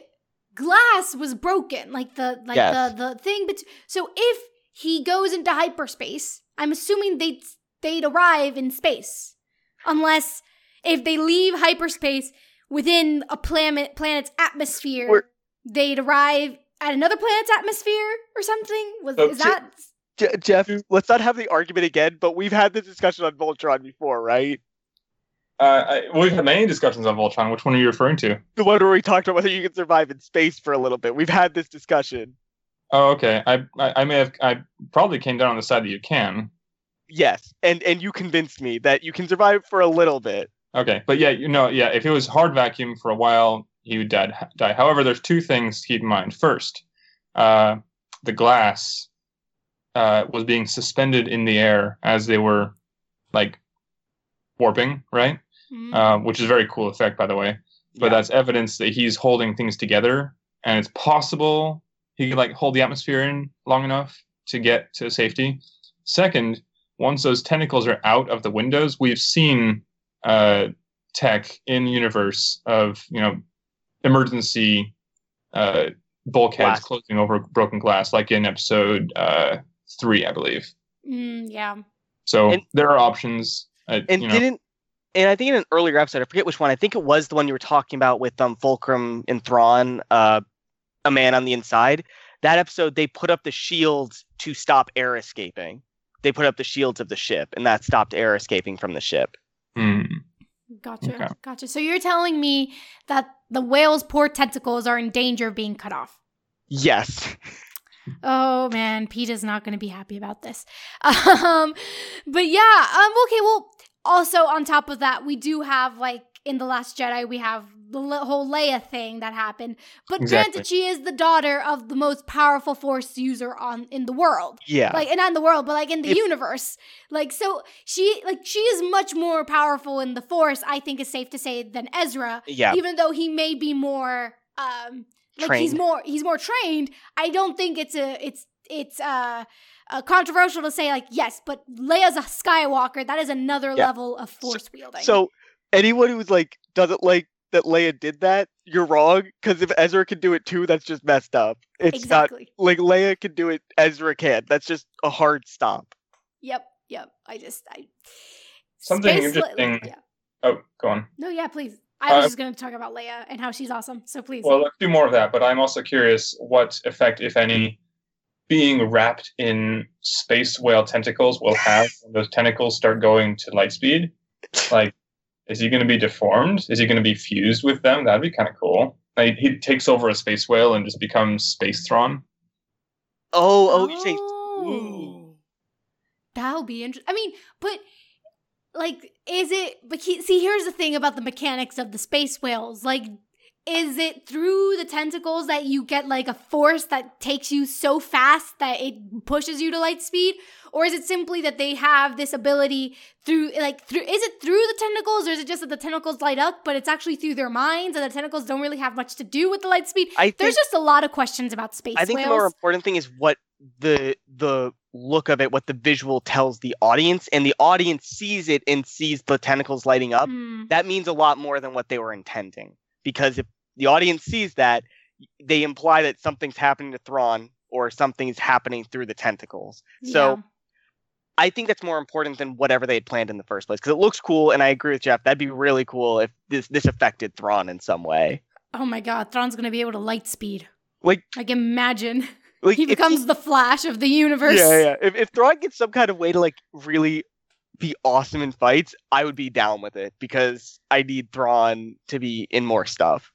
glass was broken, like the like Yes. the the thing. But so if he goes into hyperspace, I'm assuming they would they'd arrive in space, unless if they leave hyperspace within a planet planet's atmosphere, We're- they'd arrive at another planet's atmosphere or something. Was So- is that? Je- Jeff, let's not have the argument again, but we've had this discussion on Voltron before, right? Uh, I, we've had many discussions on Voltron. Which one are you referring to? The one where we talked about whether you can survive in space for a little bit. We've had this discussion. Oh, okay. I, I I may have I probably came down on the side that you can. Yes, and and you convinced me that you can survive for a little bit. Okay, but yeah, you know, yeah, if it was hard vacuum for a while, he would die. die. However, there's two things to keep in mind. First, uh, the glass uh, was being suspended in the air as they were like warping, right? Mm, Uh, which is a very cool effect, by the way. But Yeah. that's evidence that he's holding things together, and it's possible he could like hold the atmosphere in long enough to get to safety. Second, once those tentacles are out of the windows, we've seen uh, tech in the universe of you know emergency uh, bulkheads Glass. closing over broken glass, like in episode uh, three, I believe. mm, yeah. So And- there are options. Uh, And you know, didn't and I think in an earlier episode, I forget which one. I think it was the one you were talking about with um Fulcrum and Thrawn, uh, a man on the inside. That episode, they put up the shields to stop air escaping. They put up the shields of the ship, and that stopped air escaping from the ship. hmm. Gotcha. Okay. Gotcha. So you're telling me that the whale's poor tentacles are in danger of being cut off. Yes. Oh man, Peeta's not going to be happy about this. Um, but yeah. Um. Okay. Well, also on top of that, we do have like in the Last Jedi, we have the whole Leia thing that happened. But Exactly. granted, she is the daughter of the most powerful Force user on in the world. Yeah. Like, and not in the world, but like in the If- universe. Like, so she like she is much more powerful in the Force. I think is safe to say than Ezra yeah. even though he may be more um like he's more he's more trained i don't think it's a it's it's uh, uh controversial to say like yes but leia's a skywalker that is another Yeah. level of force wielding So anyone who's like doesn't like that Leia did that, you're wrong. Because if Ezra can do it too, that's just messed up. It's exactly not like Leia can do it. Ezra can't. That's just a hard stop. yep yep i just i Something Space Le- interesting- yeah. Oh, go on. no yeah please i was Uh, just going to talk about leia and how she's awesome so please Well, let's do more of that. But I'm also curious what effect, if any, being wrapped in space whale tentacles will have when those tentacles start going to light speed. Like, is he going to be deformed? Is he going to be fused with them? That'd be kind of cool. Like, he takes over a space whale and just becomes Space Thrawn. Oh, oh, you say Oh. That'll be interesting. I mean, but like, is it? But he, see, here's the thing about the mechanics of the space whales. Like, is it through the tentacles that you get like a force that takes you so fast that it pushes you to light speed, or is it simply that they have this ability through like through? Is it through the tentacles, or is it just that the tentacles light up, but it's actually through their minds, and the tentacles don't really have much to do with the light speed? I think There's just a lot of questions about space I think whales. the more important thing is what the the look of it, what the visual tells the audience, and the audience sees it and sees the tentacles lighting up. Hmm. That means a lot more than what they were intending. Because if the audience sees that, they imply that something's happening to Thrawn or something's happening through the tentacles. So I think that's more important than whatever they had planned in the first place because it looks cool, and I agree with Jeff. That'd be really cool if this this affected Thrawn in some way. Oh my god, Thrawn's gonna be able to light speed. Like, Like imagine like he becomes the Flash of the universe. yeah, yeah. If if Thrawn gets some kind of way to like really be awesome in fights, I would be down with it because I need Thrawn to be in more stuff.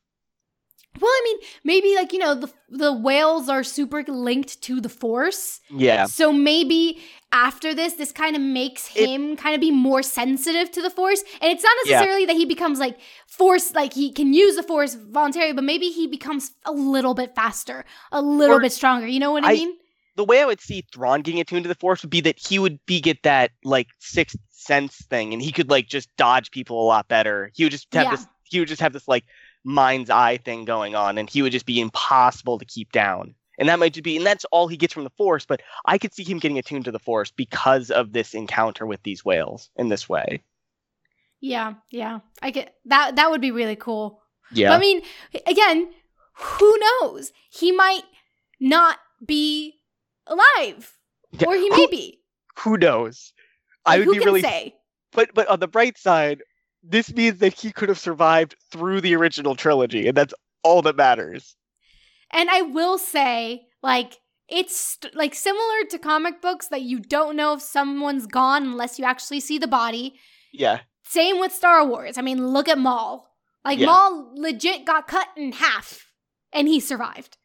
Well, I mean, maybe like you know the the whales are super linked to the Force. Yeah, So maybe after this, this kind of makes It- him kind of be more sensitive to the Force. And it's not Yeah. necessarily that he becomes like Force, like he can use the Force voluntarily, but maybe he becomes a little bit faster, a little Or- bit stronger. You know what I, I- mean? the way I would see Thrawn getting attuned to the Force would be that he would be get that like sixth sense thing, and he could like just dodge people a lot better. He would just have Yeah. this. He would just have this like mind's eye thing going on, and he would just be impossible to keep down. And that might just be, and that's all he gets from the Force. But I could see him getting attuned to the Force because of this encounter with these whales in this way. Yeah, yeah. I get that. That would be really cool. Yeah, But I mean, again, who knows? He might not be alive, Yeah, or he who- may be. who knows? I would be really say? But but on the bright side, this means that he could have survived through the original trilogy, and that's all that matters. And I will say, like, it's st- like similar to comic books that you don't know if someone's gone unless you actually see the body. Yeah. Same with Star Wars. I mean, look at Maul. Like, Yeah. Maul legit got cut in half and he survived.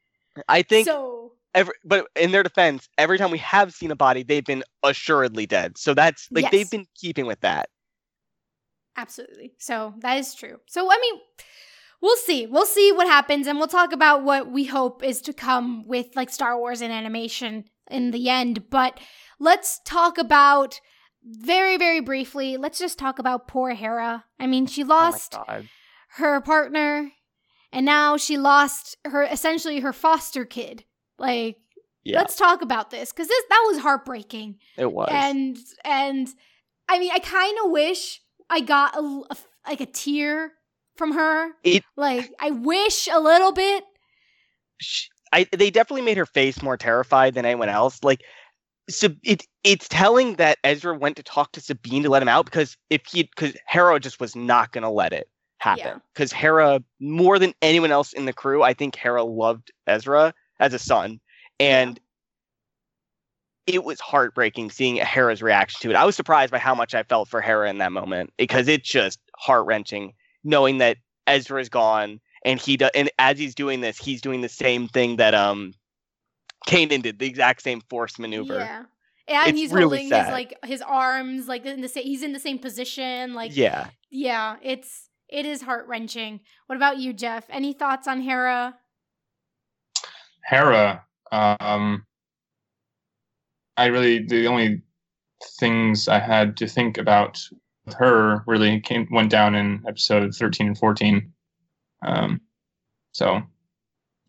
I think so. every but in their defense, every time we have seen a body, they've been assuredly dead. So that's like Yes. they've been keeping with that. Absolutely. So that is true. So, I mean, we'll see. We'll see what happens and we'll talk about what we hope is to come with like Star Wars and animation in the end. But let's talk about very, very briefly. Let's just talk about poor Hera. I mean, she oh lost Oh her partner and now she lost her essentially her foster kid. Like, Yeah, let's talk about this because this that was heartbreaking it was. and and I mean, I kind of wish I got a, a like a tear from her. It- like I wish a little bit. Sh- I they definitely made her face more terrified than anyone else. Like, so it it's telling that Ezra went to talk to Sabine to let him out because if he because Hera just was not gonna let it happen because Hera more than anyone else in the crew, I think Hera loved Ezra as a son, and it was heartbreaking seeing Hera's reaction to it. I was surprised by how much I felt for Hera in that moment because it's just heart wrenching knowing that Ezra's gone and he does, and as he's doing this, he's doing the same thing that um Kanan did, the exact same force maneuver. Yeah. And It's he's really holding his like his arms like in the same. He's in the same position. Like yeah. yeah, it's it is heart wrenching. What about you, Jeff? Any thoughts on Hera? Hera, um, I really the only things I had to think about with her really came went down in episode thirteen and fourteen. Um, so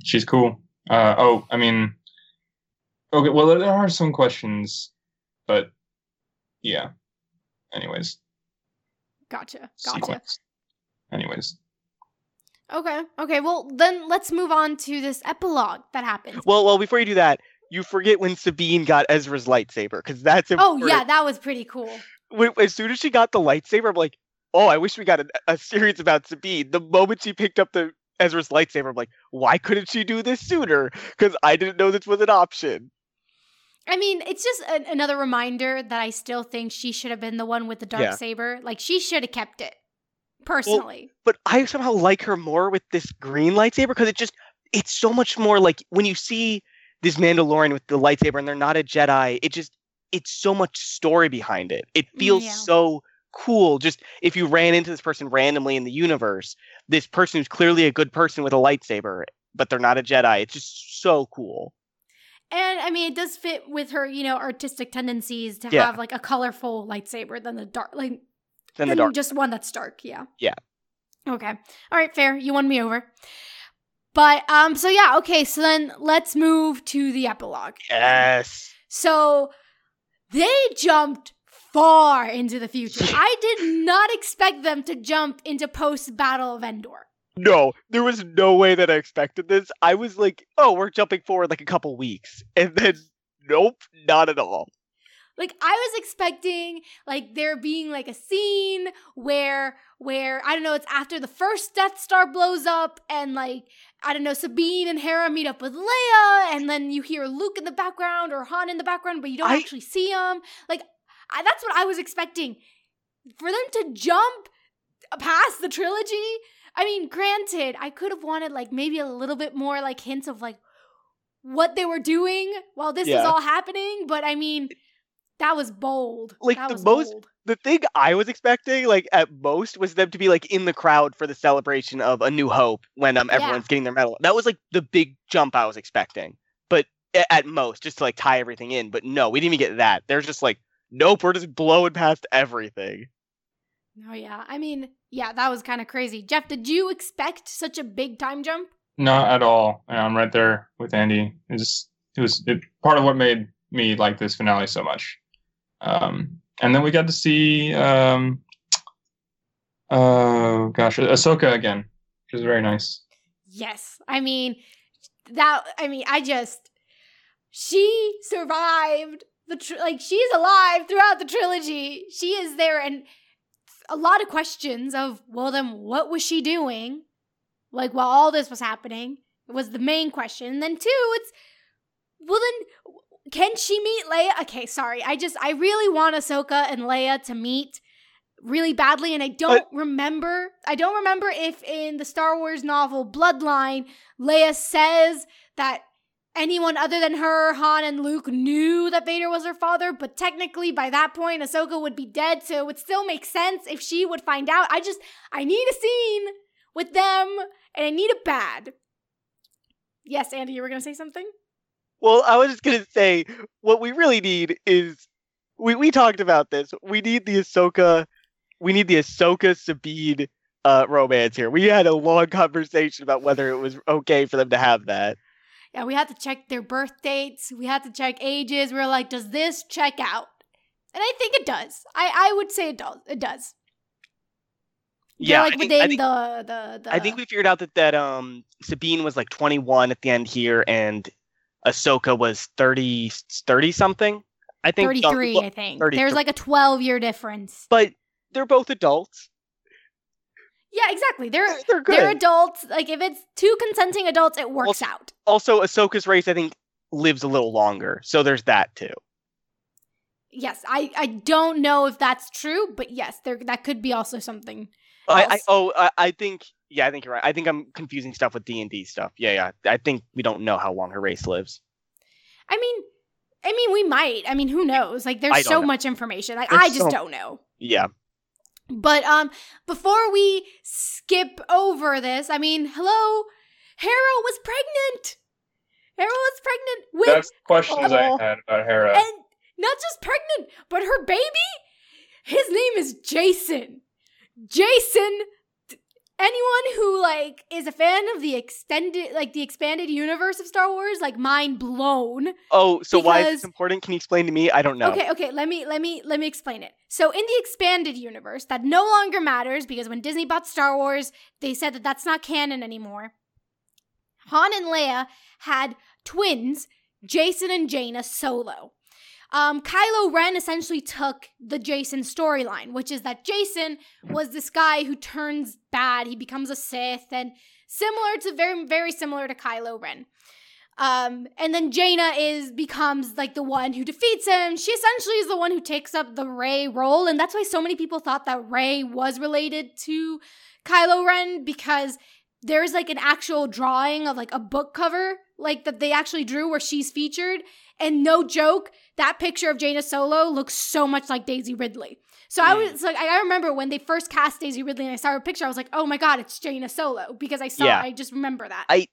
she's cool. Uh, oh, I mean, okay. Well, there are some questions, but yeah. Anyways, Gotcha. Gotcha. sequence. Anyways, Okay. Okay. Well, then let's move on to this epilogue that happens. Well, well, before you do that, you forget when Sabine got Ezra's lightsaber because that's Oh yeah, that was pretty cool. When, as soon as she got the lightsaber, I'm like, oh, I wish we got a, a series about Sabine. The moment she picked up the Ezra's lightsaber, I'm like, why couldn't she do this sooner? Because I didn't know this was an option. I mean, it's just a- another reminder that I still think she should have been the one with the dark Yeah. saber. Like she should have kept it. Personally. But I somehow like her more with this green lightsaber because it just it's so much more like when you see this Mandalorian with the lightsaber and they're not a Jedi, it just it's so much story behind it. It feels Yeah. so cool. Just if you ran into this person randomly in the universe, this person who's clearly a good person with a lightsaber, but they're not a Jedi. It's just so cool. and I mean, it does fit with her, you know, artistic tendencies to Yeah. have like a colorful lightsaber than the dark, like Than the dark. just one that's dark. Yeah. Yeah. Okay. All right. Fair. You won me over. But um. So yeah. Okay. So then let's move to the epilogue. Yes. So they jumped far into the future. I did not expect them to jump into post Battle of Endor. No, there was no way that I expected this. I was like, oh, we're jumping forward like a couple weeks. And then, nope, not at all. Like I was expecting like there being like a scene where where I don't know, it's after the first Death Star blows up and like I don't know, Sabine and Hera meet up with Leia and then you hear Luke in the background or Han in the background, but you don't I- actually see him. Like I, that's what I was expecting. For them to jump past the trilogy. I mean, granted, I could have wanted like maybe a little bit more like hints of like what they were doing while this is Yeah. all happening, but I mean, that was bold. Like, that the was most- bold. The thing I was expecting, like at most, was them to be like in the crowd for the celebration of A New Hope when um Yeah. everyone's getting their medal. That was like the big jump I was expecting. But at most, just to like tie everything in. But no, we didn't even get that. They're just like, nope, we're just blowing past everything. Oh yeah, I mean, yeah, that was kind of crazy. Jeff, did you expect such a big time jump? Not at all. I'm right there with Andy. It was, it was it, part of what made me like this finale so much. Um, and then we got to see, um, oh gosh, Ahsoka again, which is very nice. Yes, I mean that. I mean, I just she survived the tr- like she's alive throughout the trilogy. She is there, and a lot of questions of well, then what was she doing? Like while all this was happening, it was the main question. And then two, it's well, then can she meet Leia? Okay, sorry, I just I really want Ahsoka and Leia to meet really badly and I don't remember I don't remember if in the Star Wars novel Bloodline Leia says that anyone other than her, Han and Luke knew that Vader was her father, but technically by that point Ahsoka would be dead, so it would still make sense if she would find out. I just I need a scene with them and I need it bad. Yes, Andy, you were going to say something? Well, I was just gonna say what we really need is we we talked about this. We need the Ahsoka, we need the Ahsoka Sabine uh, romance here. We had a long conversation about whether it was okay for them to have that. Yeah, we had to check their birth dates. We had to check ages. We are like, does this check out? And I think it does. I, I would say it does. It does. They're, Yeah, like I think, within think, the, the the. I think we figured out that that um Sabine was like 21 at the end here, and Ahsoka was 30 30 something. I think. um, 33, well, I think. 33. There's like a 12 year difference. but they're both adults. Yeah, exactly. They're They're, they're good. they're adults. Like if it's two consenting adults, it works out. also, Ahsoka's race, I think, lives a little longer, so there's that too. Yes, I I don't know if that's true, but yes, there that could be also something. I, I oh I, I think yeah I think you're right. I think I'm confusing stuff with D and D stuff. Yeah yeah. I think we don't know how long her race lives. I mean, I mean, we might. I mean, who knows? Like, there's so know. much information. Like, There's I just so- don't know. Yeah. But um, before we skip over this, I mean, hello, Hera was pregnant. Hera was pregnant with, That's questions I Oh. had about Hera. and not just pregnant, but her baby. His name is Jacen. Jacen. Anyone who like is a fan of the extended, like the expanded universe of Star Wars, like mind blown. Oh, so why is Because- this important? Can you explain to me? I don't know. Okay, okay, let me let me let me explain it. So in the expanded universe, that no longer matters because when Disney bought Star Wars, they said that that's not canon anymore. Han and Leia had twins, Jacen and Jaina solo. Um, Kylo Ren essentially took the Jacen storyline, which is that Jacen was this guy who turns bad, he becomes a Sith, and similar to very very similar to Kylo Ren. Um, and then Jaina is becomes like the one who defeats him. She essentially is the one who takes up the Rey role, and that's why so many people thought that Rey was related to Kylo Ren because there's like an actual drawing of like a book cover, like that they actually drew where she's featured. And no joke, that picture of Jaina Solo looks so much like Daisy Ridley. So I Mm. was like, I remember when they first cast Daisy Ridley and I saw her picture, I was like, oh my god, it's Jaina Solo because I saw, Yeah. I just remember that. I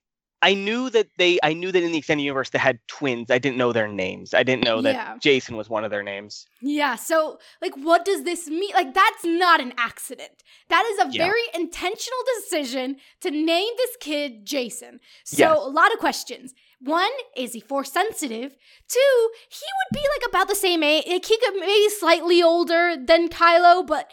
knew that they. I knew that in the extended universe they had twins. I didn't know their names. I didn't know that Yeah. Jacen was one of their names. Yeah, so like what does this mean? Like that's not an accident. That is a Yeah. very intentional decision to name this kid Jacen. So Yes. a lot of questions. One, is he force sensitive? Two, he would be like about the same age. Like he could maybe slightly older than Kylo, but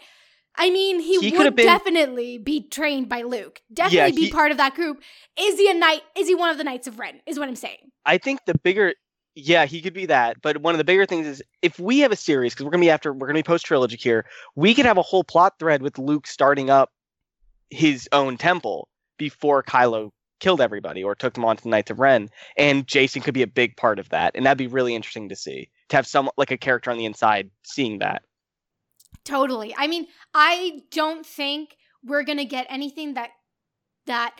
I mean, he, He would been- definitely be trained by Luke. Definitely be he- part of that group. Is he a knight? Is he one of the Knights of Ren? Is what I'm saying. I think the bigger, yeah, he could be that. But one of the bigger things is if we have a series, because we're gonna be after, we're gonna be post trilogy here. We could have a whole plot thread with Luke starting up his own temple before Kylo killed everybody or took them on to the Knights of Ren, and Jacen could be a big part of that, and that'd be really interesting to see. To have some like a character on the inside seeing that. Totally. I mean, I don't think we're gonna get anything that that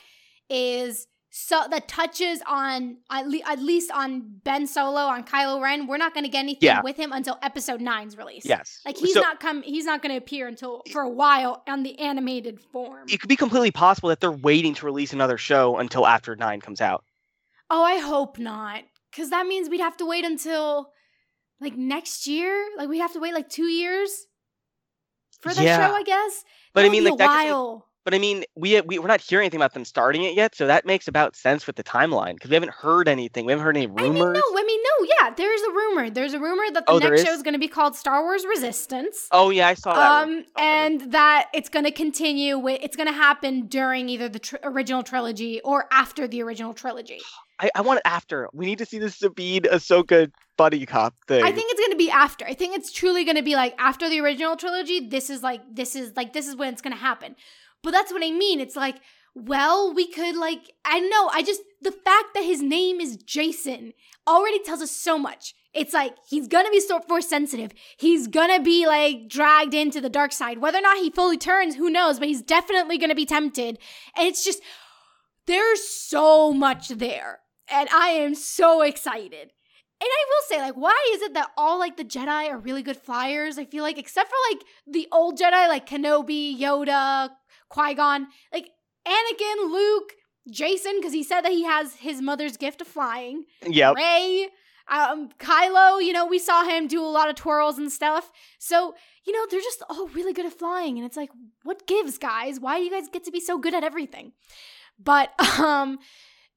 is so that touches on at, le- at least on Ben Solo on Kylo Ren. We're not gonna get anything Yeah. with him until Episode 9's release. Yes. Like he's So- not come. He's not gonna appear until for a while on the animated form. it could be completely possible that they're waiting to release another show until after nine comes out. Oh, I hope not. Because that means we'd have to wait until like next year. Like we'd have to wait like two years for the Yeah. show, I guess. But That I mean, like that while. But I mean, we we we're not hearing anything about them starting it yet, so that makes about sense with the timeline because we haven't heard anything. We haven't heard any I mean, rumors. no, I mean, no, yeah. There's a rumor. There's a rumor that the Oh, next show is going to be called Star Wars Resistance. Oh yeah, I saw that. um, rumor. and that it's going to continue with. It's going to happen during either the tr- original trilogy or after the original trilogy. I, I want it after. We need to see the Sabine Ahsoka buddy cop thing. I think it's going to be after. I think it's truly going to be like after the original trilogy. This is like this is like this is when it's going to happen. But that's what I mean. It's like, well, we could like I know. I just the fact that his name is Jacen already tells us so much. It's like he's gonna be so force sensitive. He's gonna be like dragged into the dark side. Whether or not he fully turns, who knows? But he's definitely gonna be tempted. And it's just there's so much there, and I am so excited. And I will say, like, why is it that all like the Jedi are really good flyers? I feel like, except for like the old Jedi, like Kenobi, Yoda, Qui Gon, like Anakin, Luke, Jacen, because he said that he has his mother's gift of flying. Yep. Rey, um, Kylo, you know, we saw him do a lot of twirls and stuff. So, you know, they're just all really good at flying. And it's like, what gives, guys? Why do you guys get to be so good at everything? But, um,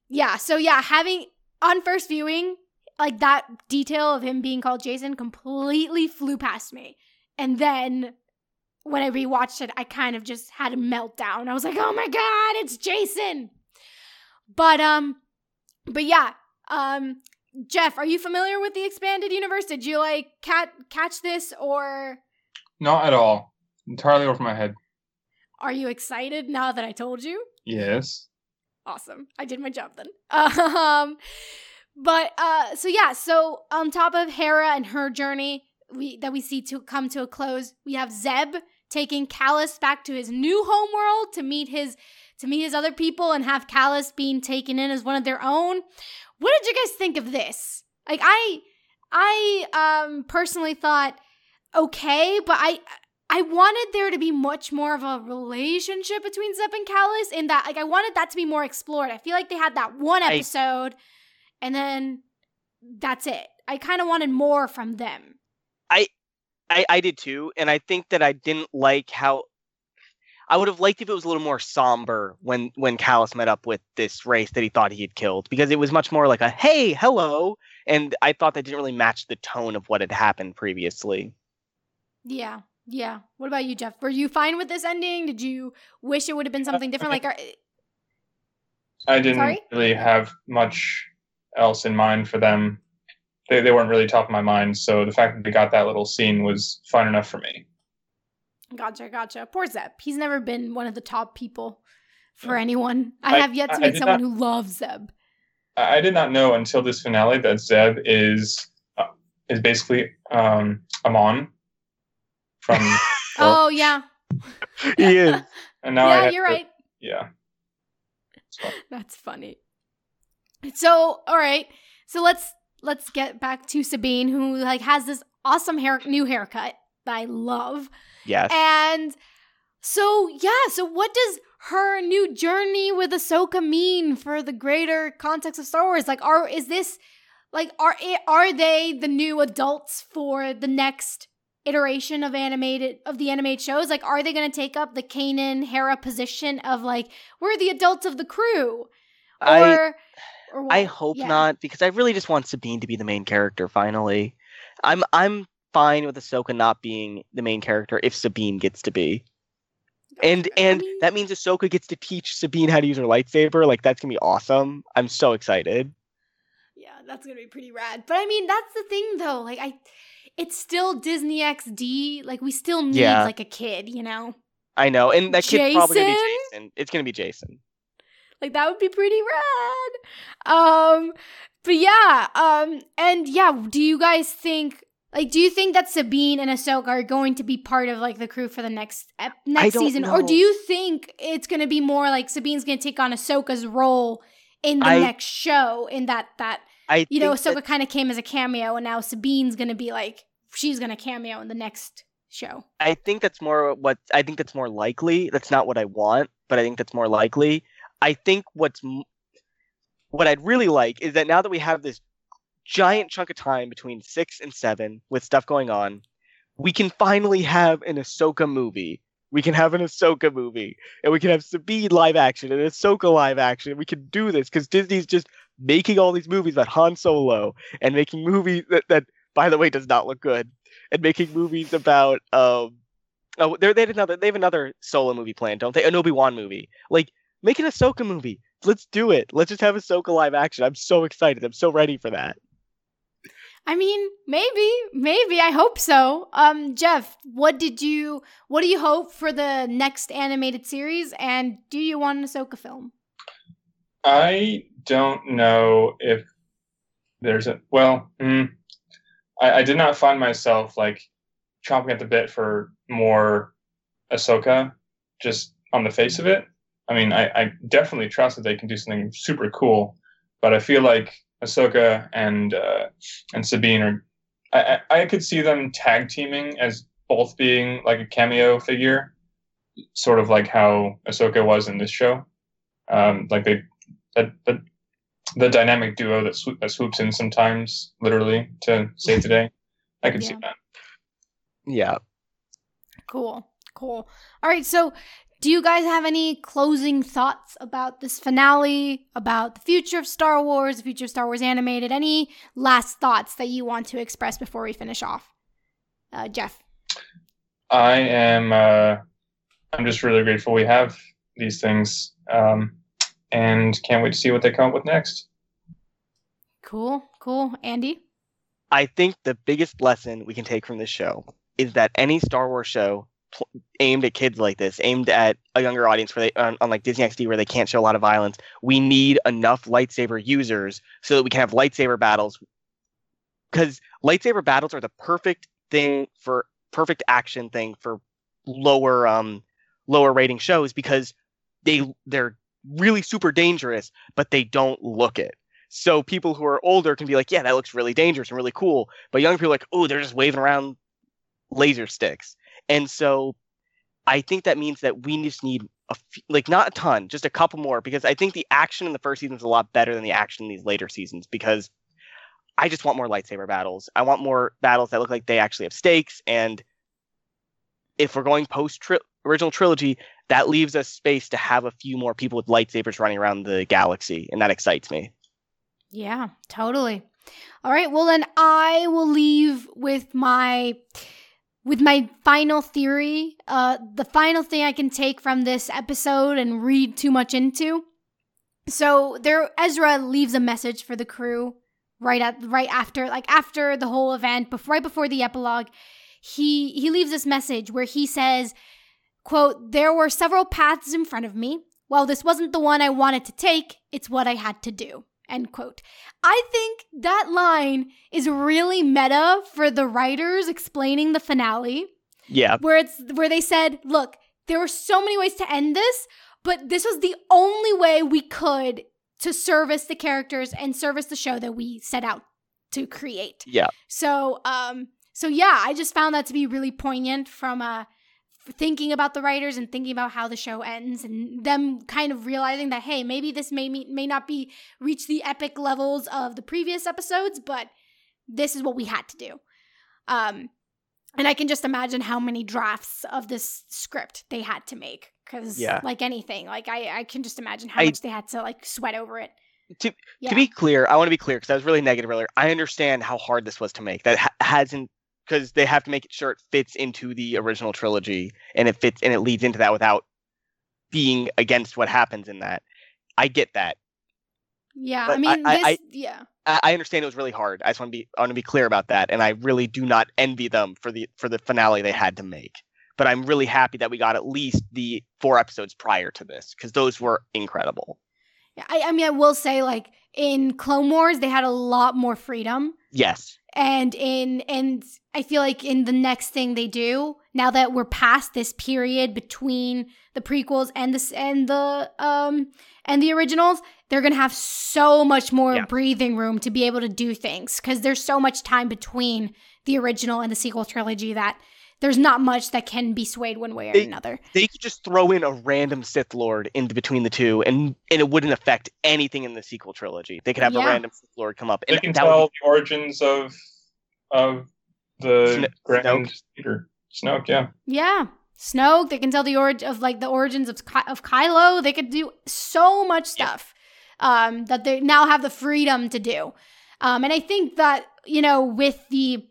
yeah, so yeah, having on first viewing, like that detail of him being called Jacen completely flew past me. And then when I rewatched it, I kind of just had a meltdown. I was like, "Oh my god, it's Jacen!" But um, but yeah, um, Jeff, are you familiar with the expanded universe? Did you like cat catch this, or Not at all. Entirely over my head. are you excited now that I told you? Yes. Awesome, I did my job then. Um, but uh, so yeah, so on top of Hera and her journey, we that we see to come to a close, we have Zeb taking Kallus back to his new homeworld to meet his to meet his other people and have Kallus being taken in as one of their own. What did you guys think of this? Like I I um personally thought okay, but I I wanted there to be much more of a relationship between Zeb and Kallus in that like I wanted that to be more explored. I feel like they had that one I- episode and then that's it. I kind of wanted more from them. I, I did too, and I think that I didn't like how I would have liked if it was a little more somber when when Kallus met up with this race that he thought he had killed, because it was much more like a hey, hello, and I thought that didn't really match the tone of what had happened previously. Yeah. Yeah. What about you, Jeff? Were you fine with this ending? Did you wish it would have been something different? Like, are, I didn't Sorry? really have much else in mind for them. They, they weren't really top of my mind, so the fact that they got that little scene was fun enough for me. gotcha, gotcha. Poor Zeb. He's never been one of the top people for anyone. I, I- have yet to meet someone not- who loves Zeb. I, I did not know until this finale that Zeb is uh, is basically um, Amon from, Oh, yeah. he is. and now yeah, have you're to- right. Yeah, So, That's funny. So, all right. So let's let's get back to Sabine, who like has this awesome hair, new haircut that I love. Yes. And so, yeah, so what does her new journey with Ahsoka mean for the greater context of Star Wars? Like, are is this like are eh, are they the new adults for the next iteration of animated of the animated shows? Like, are they going to take up the Kanan Hera position of like we're the adults of the crew, or I or what? I hope Yeah. not, because I really just want Sabine to be the main character. Finally, I'm I'm fine with Ahsoka not being the main character if Sabine gets to be. And I and mean- that means Ahsoka gets to teach Sabine how to use her lightsaber. Like that's gonna be awesome. I'm so excited. Yeah, that's gonna be pretty rad. But I mean, that's the thing though. Like I it's still Disney XD. Like we still need Yeah. like a kid, you know? I know, and that kid's probably gonna be Jacen? Jacen. It's gonna be Jacen. Like that would be pretty rad. Um but yeah, um and yeah, do you guys think like do you think that Sabine and Ahsoka are going to be part of like the crew for the next ep- next season or do you think it's going to be more like Sabine's going to take on Ahsoka's role in the I- next show in that that I you know, Ahsoka kind of came as a cameo, and now Sabine's gonna be like, she's gonna cameo in the next show. I think that's more what I think that's more likely. That's not what I want, but I think that's more likely. I think what's what I'd really like is that now that we have this giant chunk of time between six and seven with stuff going on, we can finally have an Ahsoka movie. We can have an Ahsoka movie, and we can have Sabine live action and Ahsoka live action. We can do this because Disney's just making all these movies about Han Solo and making movies that, that, by the way, does not look good, and making movies about um, oh, they're, they have another they have another Solo movie planned, don't they? An Obi Wan movie. Like, make an Ahsoka movie. Let's do it. Let's just have Ahsoka live action. I'm so excited. I'm so ready for that. I mean, maybe, maybe. I hope so. Um, Jeff, what did you, what do you hope for the next animated series, and do you want an Ahsoka film? I don't know if there's a well. Mm, I, I did not find myself like chomping at the bit for more Ahsoka, just on the face of it. I mean, I, I definitely trust that they can do something super cool, but I feel like Ahsoka and uh, and Sabine are. I, I could see them tag teaming as both being like a cameo figure, sort of like how Ahsoka was in this show. Um, like they the, the, the dynamic duo that, swoop, that swoops in sometimes, literally, to save the day. I could see that. Yeah. Cool, cool. All right, so do you guys have any closing thoughts about this finale, about the future of Star Wars, the future of Star Wars animated? Any last thoughts that you want to express before we finish off? Uh, Jeff. I am. Uh, I'm just really grateful we have these things, um, and can't wait to see what they come up with next. Cool, cool. Andy? I think the biggest lesson we can take from this show is that any Star Wars show pl- aimed at kids like this, aimed at a younger audience, where they on, on like Disney XD, where they can't show a lot of violence, we need enough lightsaber users so that we can have lightsaber battles. Because lightsaber battles are the perfect thing for perfect action thing for lower um lower rating shows because they they're really super dangerous, but they don't look it. So people who are older can be like, yeah, that looks really dangerous and really cool. But young people are like, oh, they're just waving around laser sticks. And so I think that means that we just need a like not a ton, just a couple more because I think the action in the first season is a lot better than the action in these later seasons because I just want more lightsaber battles. I want more battles that look like they actually have stakes and if we're going post tri- original trilogy, that leaves us space to have a few more people with lightsabers running around the galaxy and that excites me. Yeah, totally. All right, well then I will leave with my with my final theory. Uh the final thing I can take from this episode and read too much into. So there Ezra leaves a message for the crew right at right after like after the whole event, before right before the epilogue. He he leaves this message where he says, quote, there were several paths in front of me. While this wasn't the one I wanted to take, it's what I had to do. End quote. I think that line is really meta for the writers explaining the finale, Yeah, where it's where they said, look, there were so many ways to end this, but this was the only way we could to service the characters and service the show that we set out to create. yeah. So, um, so yeah, I just found that to be really poignant from uh, f- thinking about the writers and thinking about how the show ends, and them kind of realizing that hey, maybe this may may not be reach the epic levels of the previous episodes, but this is what we had to do. Um, and I can just imagine how many drafts of this script they had to make, because Yeah. like anything, like I I can just imagine how I- much they had to like sweat over it. To- Yeah. To be clear, I want to be clear because I was really negative earlier. I understand how hard this was to make. That ha- hasn't because they have to make sure it fits into the original trilogy and it fits and it leads into that without being against what happens in that. I get that. Yeah, But I mean, I- this, I- yeah. I I understand it was really hard. I just want to be I want to be clear about that, and I really do not envy them for the for the finale they had to make. But I'm really happy that we got at least the four episodes prior to this because those were incredible. Yeah, I, I mean, I will say, like in Clone Wars, they had a lot more freedom, Yes, and in and I feel like in the next thing they do, now that we're past this period between the prequels and this and the um and the originals, they're gonna have so much more Yeah. breathing room to be able to do things because there's so much time between the original and the sequel trilogy that there's not much that can be swayed one way or They- another. they could just throw in a random Sith Lord in between the two, and and it wouldn't affect anything in the sequel trilogy. They could have Yeah. a random Sith Lord come up, They and can that tell would the origins of of the Sno- Grand Leader Snoke. Yeah, Yeah. Snoke, they can tell the origin of like the origins of Ky- of Kylo. They could do so much stuff um, that they now have the freedom to do. Um, and I think that you know with the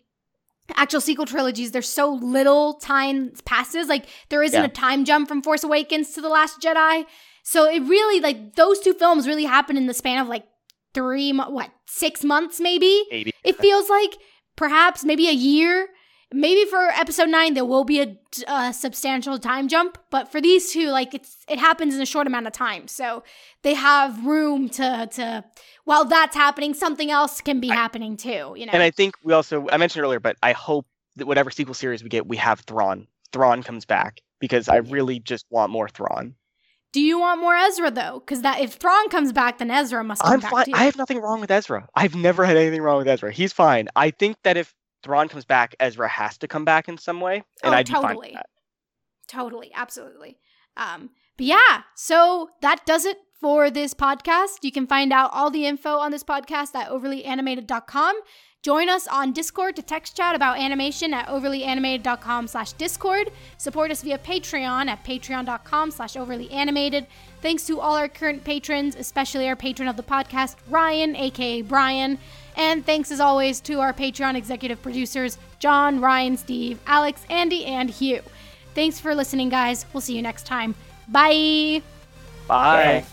actual sequel trilogies, there's so little time passes. Like there isn't Yeah. a time jump from Force Awakens to the Last Jedi. So it really like those two films really happen in the span of like three what six months maybe. maybe It feels like perhaps maybe a year. Maybe for episode nine there will be a, a substantial time jump, but for these two, like it's it happens in a short amount of time, so they have room to to while that's happening, something else can be happening too. You know, And I think we also I mentioned earlier, but I hope that whatever sequel series we get, we have Thrawn. Thrawn comes back because I really just want more Thrawn. do you want more Ezra though? Because that if Thrawn comes back, then Ezra must come I'm back fine. too. I have nothing wrong with Ezra. I've never had anything wrong with Ezra. He's fine. I think that if Thrawn comes back, Ezra has to come back in some way, and Oh, I'd be fine totally. with that. Totally, absolutely. Um, but yeah, so that does it for this podcast. You can find out all the info on this podcast at overlyanimated.com. Join us on Discord to text chat about animation at overlyanimated.com slash Discord. Support us via Patreon at patreon.com slash overlyanimated. Thanks to all our current patrons, especially our patron of the podcast, Ryan, aka Brian. And thanks as always to our Patreon executive producers, John, Ryan, Steve, Alex, Andy, and Hugh. Thanks for listening, guys. We'll see you next time. Bye. Bye. Bye.